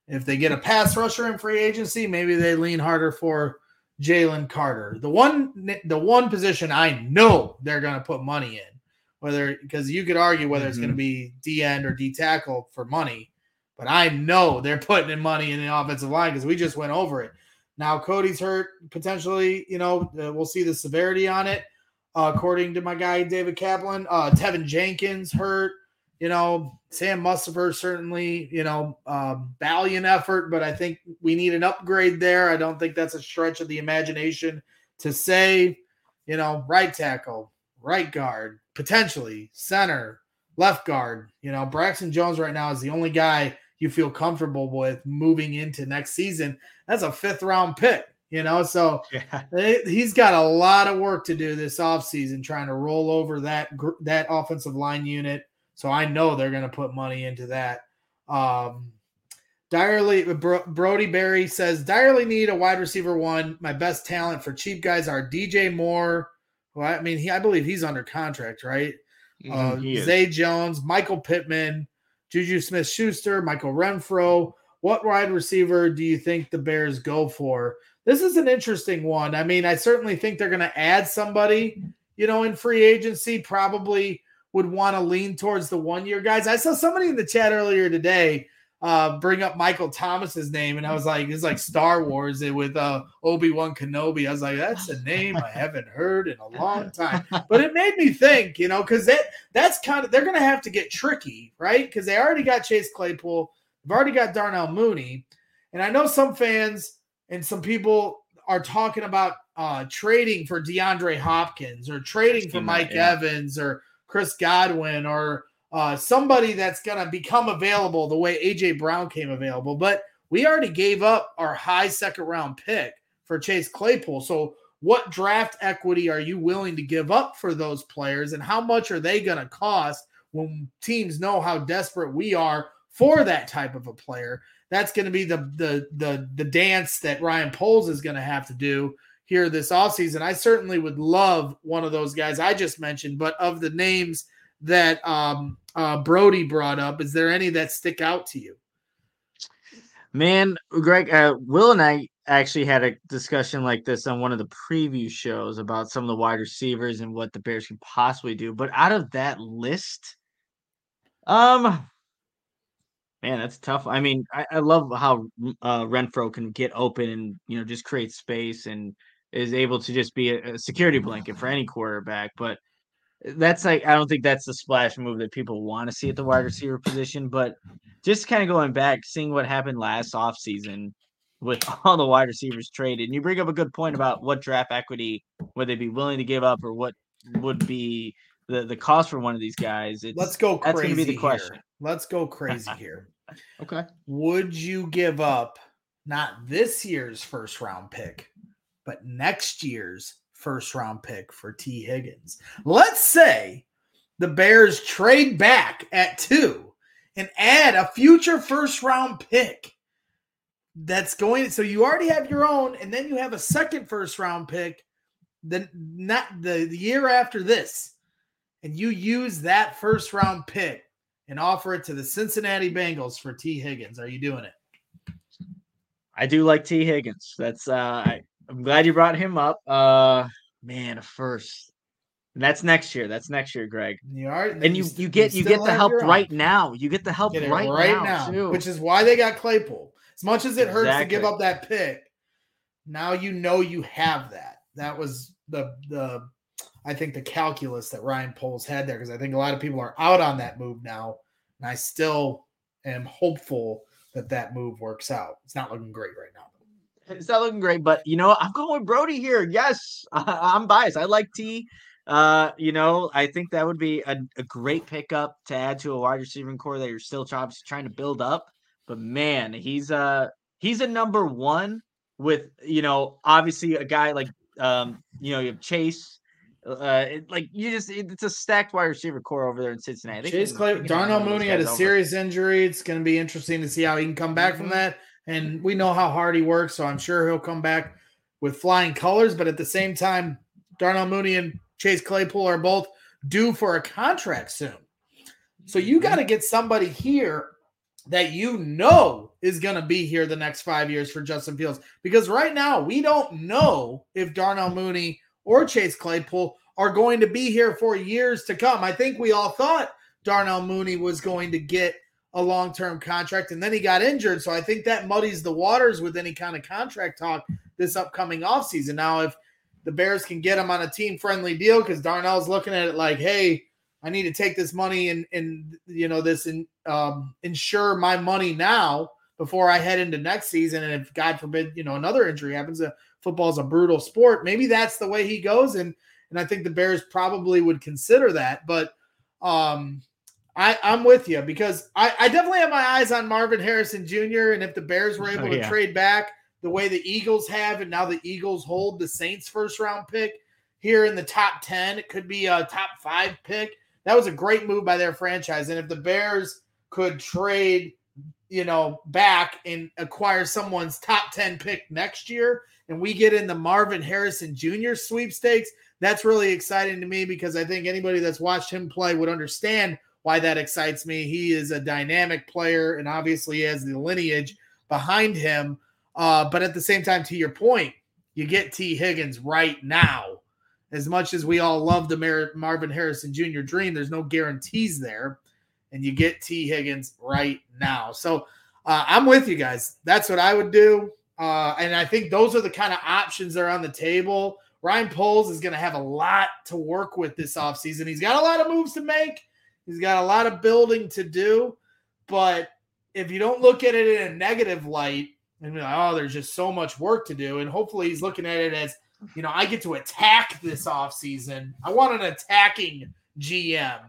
If they get a pass rusher in free agency, maybe they lean harder for Jalen Carter. The one the one position I know they're going to put money in, whether because you could argue whether mm-hmm. it's going to be D end or D tackle for money, but I know they're putting in money in the offensive line because we just went over it. Now Cody's hurt potentially. You know, uh, we'll see the severity on it. Uh, according to my guy David Kaplan, uh, Teven Jenkins hurt you know, Sam Mustipher certainly, you know, um, valiant effort, but I think we need an upgrade there. I don't think that's a stretch of the imagination to say, you know, right tackle, right guard, potentially center, left guard. You know, Braxton Jones right now is the only guy you feel comfortable with moving into next season. That's a fifth round pick, you know, so yeah. he's got a lot of work to do this offseason trying to roll over that that offensive line unit so I know they're going to put money into that. Um, direly, Brody Berry says, direly need a wide receiver one. My best talent for cheap guys are DJ Moore. Well, I mean, he, I believe he's under contract, right? Mm, uh, Zay Jones, Michael Pittman, Juju Smith Schuster, Michael Renfrow. What wide receiver do you think the Bears go for? This is an interesting one. I mean, I certainly think they're going to add somebody, you know, in free agency, probably would want to lean towards the one year guys. I saw somebody in the chat earlier today uh, bring up Michael Thomas's name, and I was like, it's like Star Wars with uh, Obi Wan Kenobi. I was like, that's a name I haven't heard in a long time. But it made me think, you know, because that that's kind of they're going to have to get tricky, right? Because they already got Chase Claypool, they've already got Darnell Mooney, and I know some fans and some people are talking about uh, trading for DeAndre Hopkins or trading for Mike yeah. Evans or Chris Godwin or uh, somebody that's going to become available the way AJ Brown came available. But we already gave up our high second round pick for Chase Claypool. So, what draft equity are you willing to give up for those players, and how much are they going to cost when teams know how desperate we are for that type of a player? That's going to be the the the the dance that Ryan Poles is going to have to do here this offseason. I certainly would love one of those guys I just mentioned, but of the names that um, uh, Brody brought up, is there any that stick out to you? Man, Greg, uh, Will and I actually had a discussion like this on one of the preview shows about some of the wide receivers and what the Bears can possibly do. But out of that list, um, man, that's tough. I mean, I, I love how uh, Renfrow can get open and you know just create space and is able to just be a, a security blanket for any quarterback. But that's like I don't think that's the splash move that people want to see at the wide receiver position. But just kind of going back, seeing what happened last offseason with all the wide receivers traded, and you bring up a good point about what draft equity would they be willing to give up or what would be the, the cost for one of these guys. It's, Let's go crazy. That's going to be the question. Here. Let's go crazy here. okay. Would you give up not this year's first round pick, but next year's first round pick for Tee Higgins. Let's say the Bears trade back at two and add a future first round pick that's going so you already have your own and then you have a second first round pick then not the, the year after this. And you use that first round pick and offer it to the Cincinnati Bengals for Tee Higgins. Are you doing it? I do like Tee Higgins. That's uh I, I'm glad you brought him up. Uh, man, a first. And that's next year. That's next year, Greg. You are, and you, you, get you get the help right now. You get the help get right, right, now, now which is why they got Claypool. As much as it hurts exactly. to give up that pick, now you know you have that. That was the the I think the calculus that Ryan Poles had there because I think a lot of people are out on that move now, and I still am hopeful that that move works out. It's not looking great right now. It's not looking great, but you know, I'm going with Brody here. Yes, I, am biased. I like T. Uh, you know, I think that would be a, a great pickup to add to a wide receiving core that you're still trying to build up. But man, he's a he's a number one with you know obviously a guy like um you know you have Chase. Uh, it, like you just it, it's a stacked wide receiver core over there in Cincinnati. Chase Clay, Darnell Mooney had a over. serious injury. It's going to be interesting to see how he can come back mm-hmm. from that. And we know how hard he works, so I'm sure he'll come back with flying colors. But at the same time, Darnell Mooney and Chase Claypool are both due for a contract soon. So you mm-hmm. got to get somebody here that you know is going to be here the next five years for Justin Fields. Because right now, we don't know if Darnell Mooney or Chase Claypool are going to be here for years to come. I think we all thought Darnell Mooney was going to get a long term contract and then he got injured. So I think that muddies the waters with any kind of contract talk this upcoming offseason. Now, if the Bears can get him on a team friendly deal, because Darnell's looking at it like, hey, I need to take this money and and you know this and um, insure my money now before I head into next season. And if God forbid, you know, another injury happens, uh, football is a brutal sport. Maybe that's the way he goes, and and I think the Bears probably would consider that. But um, I I'm with you because I I definitely have my eyes on Marvin Harrison Jr. And if the Bears were oh, able oh, yeah. to trade back the way the Eagles have, and now the Eagles hold the Saints first round pick here in the top ten, it could be a top five pick that was a great move by their franchise. And if the Bears could trade, you know, back and acquire someone's top 10 pick next year, and we get in the Marvin Harrison Jr. sweepstakes, that's really exciting to me because I think anybody that's watched him play would understand why that excites me. He is a dynamic player and obviously has the lineage behind him. Uh, but at the same time, to your point, you get Tee Higgins right now as much as we all love the Mar- Marvin Harrison Jr. dream, there's no guarantees there. And you get Tee Higgins right now. So uh, I'm with you guys. That's what I would do. Uh, and I think those are the kind of options that are on the table. Ryan Poles is going to have a lot to work with this offseason. He's got a lot of moves to make, he's got a lot of building to do. But if you don't look at it in a negative light and like, oh, there's just so much work to do, and hopefully he's looking at it as you know, I get to attack this offseason. I want an attacking GM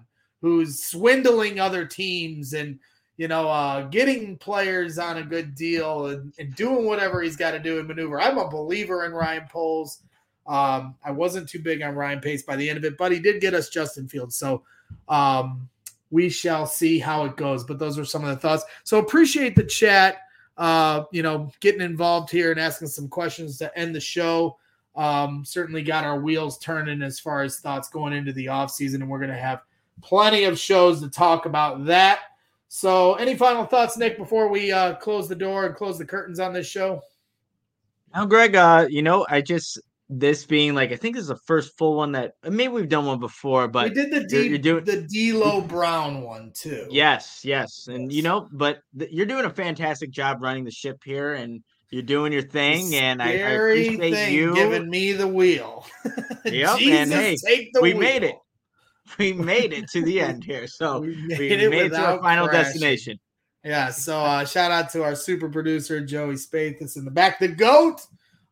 who's swindling other teams and, you know, uh, getting players on a good deal and, and doing whatever he's got to do and maneuver. I'm a believer in Ryan Poles. Um, I wasn't too big on Ryan Pace by the end of it, but he did get us Justin Fields. So um, we shall see how it goes. But those are some of the thoughts. So appreciate the chat. Uh, you know, getting involved here and asking some questions to end the show um, certainly got our wheels turning as far as thoughts going into the off season, and we're going to have plenty of shows to talk about that. So, any final thoughts, Nick, before we uh, close the door and close the curtains on this show? Now, Greg, uh, you know, I just this being like I think this is the first full one that maybe we've done one before, but we did the D, you're, you're doing the D'Lo Brown one too. Yes, yes, and yes. you know, but th- you're doing a fantastic job running the ship here, and you're doing your thing, and I, I, appreciate you giving me the wheel. yep, and hey, we wheel. made it. We made it to the end here, so we made, we it, made it to our final crashing. destination. Yeah, so uh, shout out to our super producer Joey Spathis in the back, the goat,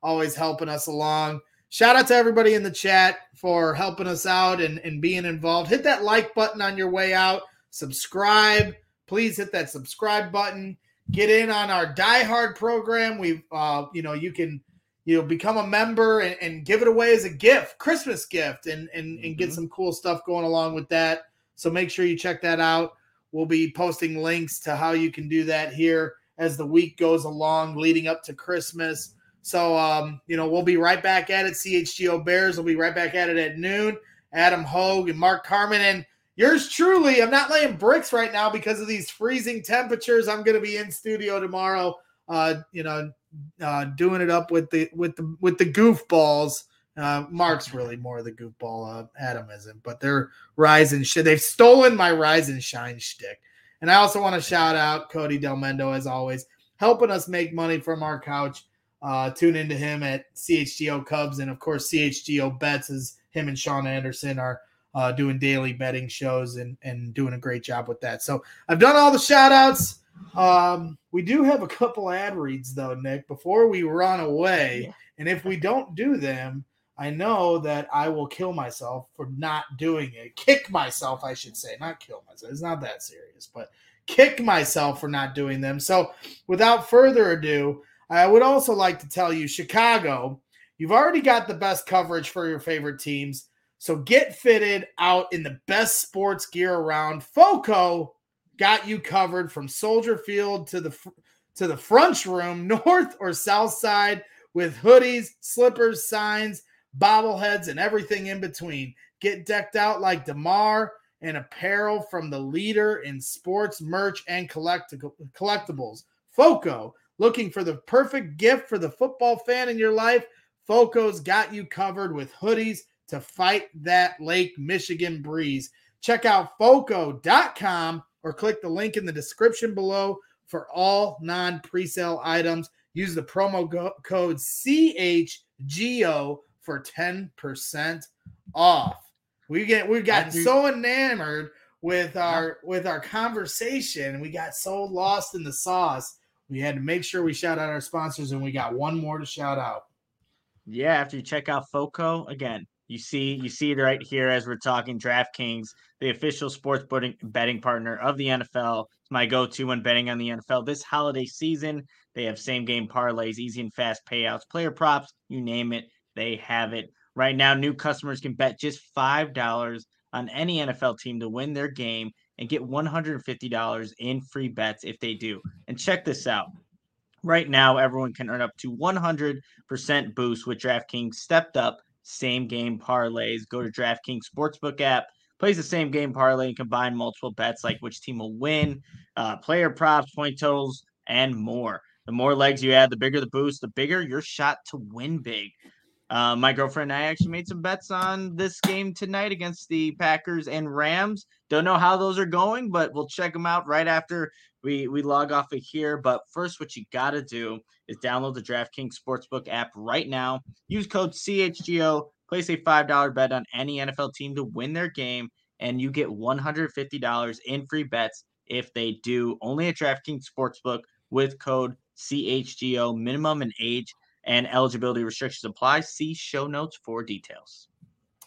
always helping us along. Shout out to everybody in the chat for helping us out and, and being involved. Hit that like button on your way out. Subscribe. Please hit that subscribe button get in on our Die Hard program. We've, uh, you know, you can, you know, become a member and, and give it away as a gift, Christmas gift, and and and get mm-hmm. some cool stuff going along with that. So make sure you check that out. We'll be posting links to how you can do that here as the week goes along, leading up to Christmas. So, um, you know, we'll be right back at it. CHGO Bears will be right back at it at noon. Adam Hogue and Mark Carman and Yours truly, I'm not laying bricks right now because of these freezing temperatures. I'm going to be in studio tomorrow, uh, you know, uh, doing it up with the with the with the goofballs. Uh, Mark's really more of the goofball. Uh, Adam isn't, but they're rising shit. They've stolen my rise and shine shtick. And I also want to shout out Cody Delmendo as always, helping us make money from our couch. Uh, tune into him at CHGO Cubs and of course CHGO Bets as him and Sean Anderson are uh, doing daily betting shows and, and doing a great job with that. So I've done all the shout outs. Um, we do have a couple ad reads though, Nick, before we run away. And if we don't do them, I know that I will kill myself for not doing it. Kick myself, I should say, not kill myself. It's not that serious, but kick myself for not doing them. So without further ado, I would also like to tell you, Chicago, you've already got the best coverage for your favorite teams. So get fitted out in the best sports gear around. FOCO got you covered from Soldier Field to the to the front room, north or south side, with hoodies, slippers, signs, bobbleheads, and everything in between. Get decked out like DeMar and apparel from the leader in sports merch and collectibles. FOCO, looking for the perfect gift for the football fan in your life. FOCO's got you covered with hoodies to fight that Lake Michigan breeze. Check out foco.com or click the link in the description below for all non presale items. Use the promo go- code CHGO for 10% off. We get we've gotten so enamored with our with our conversation. We got so lost in the sauce. We had to make sure we shout out our sponsors, and we got one more to shout out. Yeah, after you check out FOCO, again, you see, you see it right here as we're talking. DraftKings, the official sports betting, betting partner of the NFL, it's my go-to when betting on the NFL this holiday season. They have same-game parlays, easy and fast payouts, player props, you name it, they have it. Right now, new customers can bet just five dollars on any NFL team to win their game and get $150 in free bets if they do. And check this out. Right now, everyone can earn up to 100% boost with DraftKings stepped up same game parlays. Go to DraftKings Sportsbook app, plays the same game parlay, and combine multiple bets like which team will win, uh, player props, point totals, and more. The more legs you add, the bigger the boost, the bigger your shot to win big. Uh, my girlfriend and I actually made some bets on this game tonight against the Packers and Rams. Don't know how those are going, but we'll check them out right after we we log off of here. But first, what you got to do is download the DraftKings Sportsbook app right now. Use code CHGO. Place a five dollar bet on any NFL team to win their game, and you get one hundred fifty dollars in free bets if they do. Only at DraftKings Sportsbook with code CHGO. Minimum and age and eligibility restrictions apply. See show notes for details.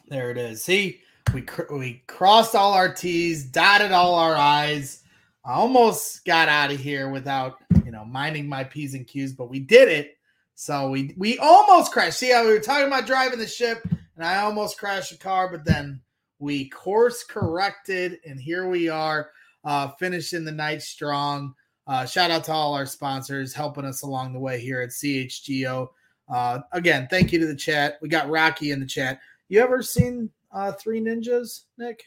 There it is. See, we cr- we crossed all our T's, dotted all our I's. I almost got out of here without you know minding my P's and Q's, but we did it. So we we almost crashed. See how we were talking about driving the ship, and I almost crashed the car, but then we course corrected, and here we are, uh, finishing the night strong. Uh, shout out to all our sponsors helping us along the way here at CHGO. Uh, again, thank you to the chat. We got Rocky in the chat. You ever seen uh, Three Ninjas, Nick?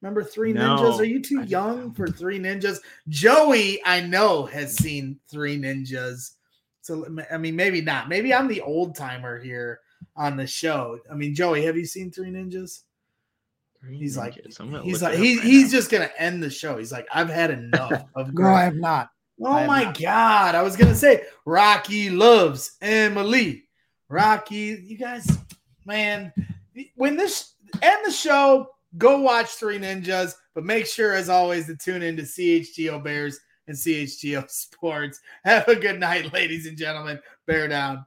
Remember Three no, Ninjas? Are you too young for Three Ninjas? Joey, I know, has seen Three Ninjas. So, I mean, maybe not. Maybe I'm the old timer here on the show. I mean, Joey, have you seen Three Ninjas? He's like, he's like, he, right he's now. just gonna end the show. He's like, I've had enough of. no, I have not. Oh have my not. god! I was gonna say Rocky loves Emily. Rocky, you guys, man, when this end the show, go watch Three Ninjas. But make sure, as always, to tune in to CHGO Bears and CHGO Sports. Have a good night, ladies and gentlemen. Bear down.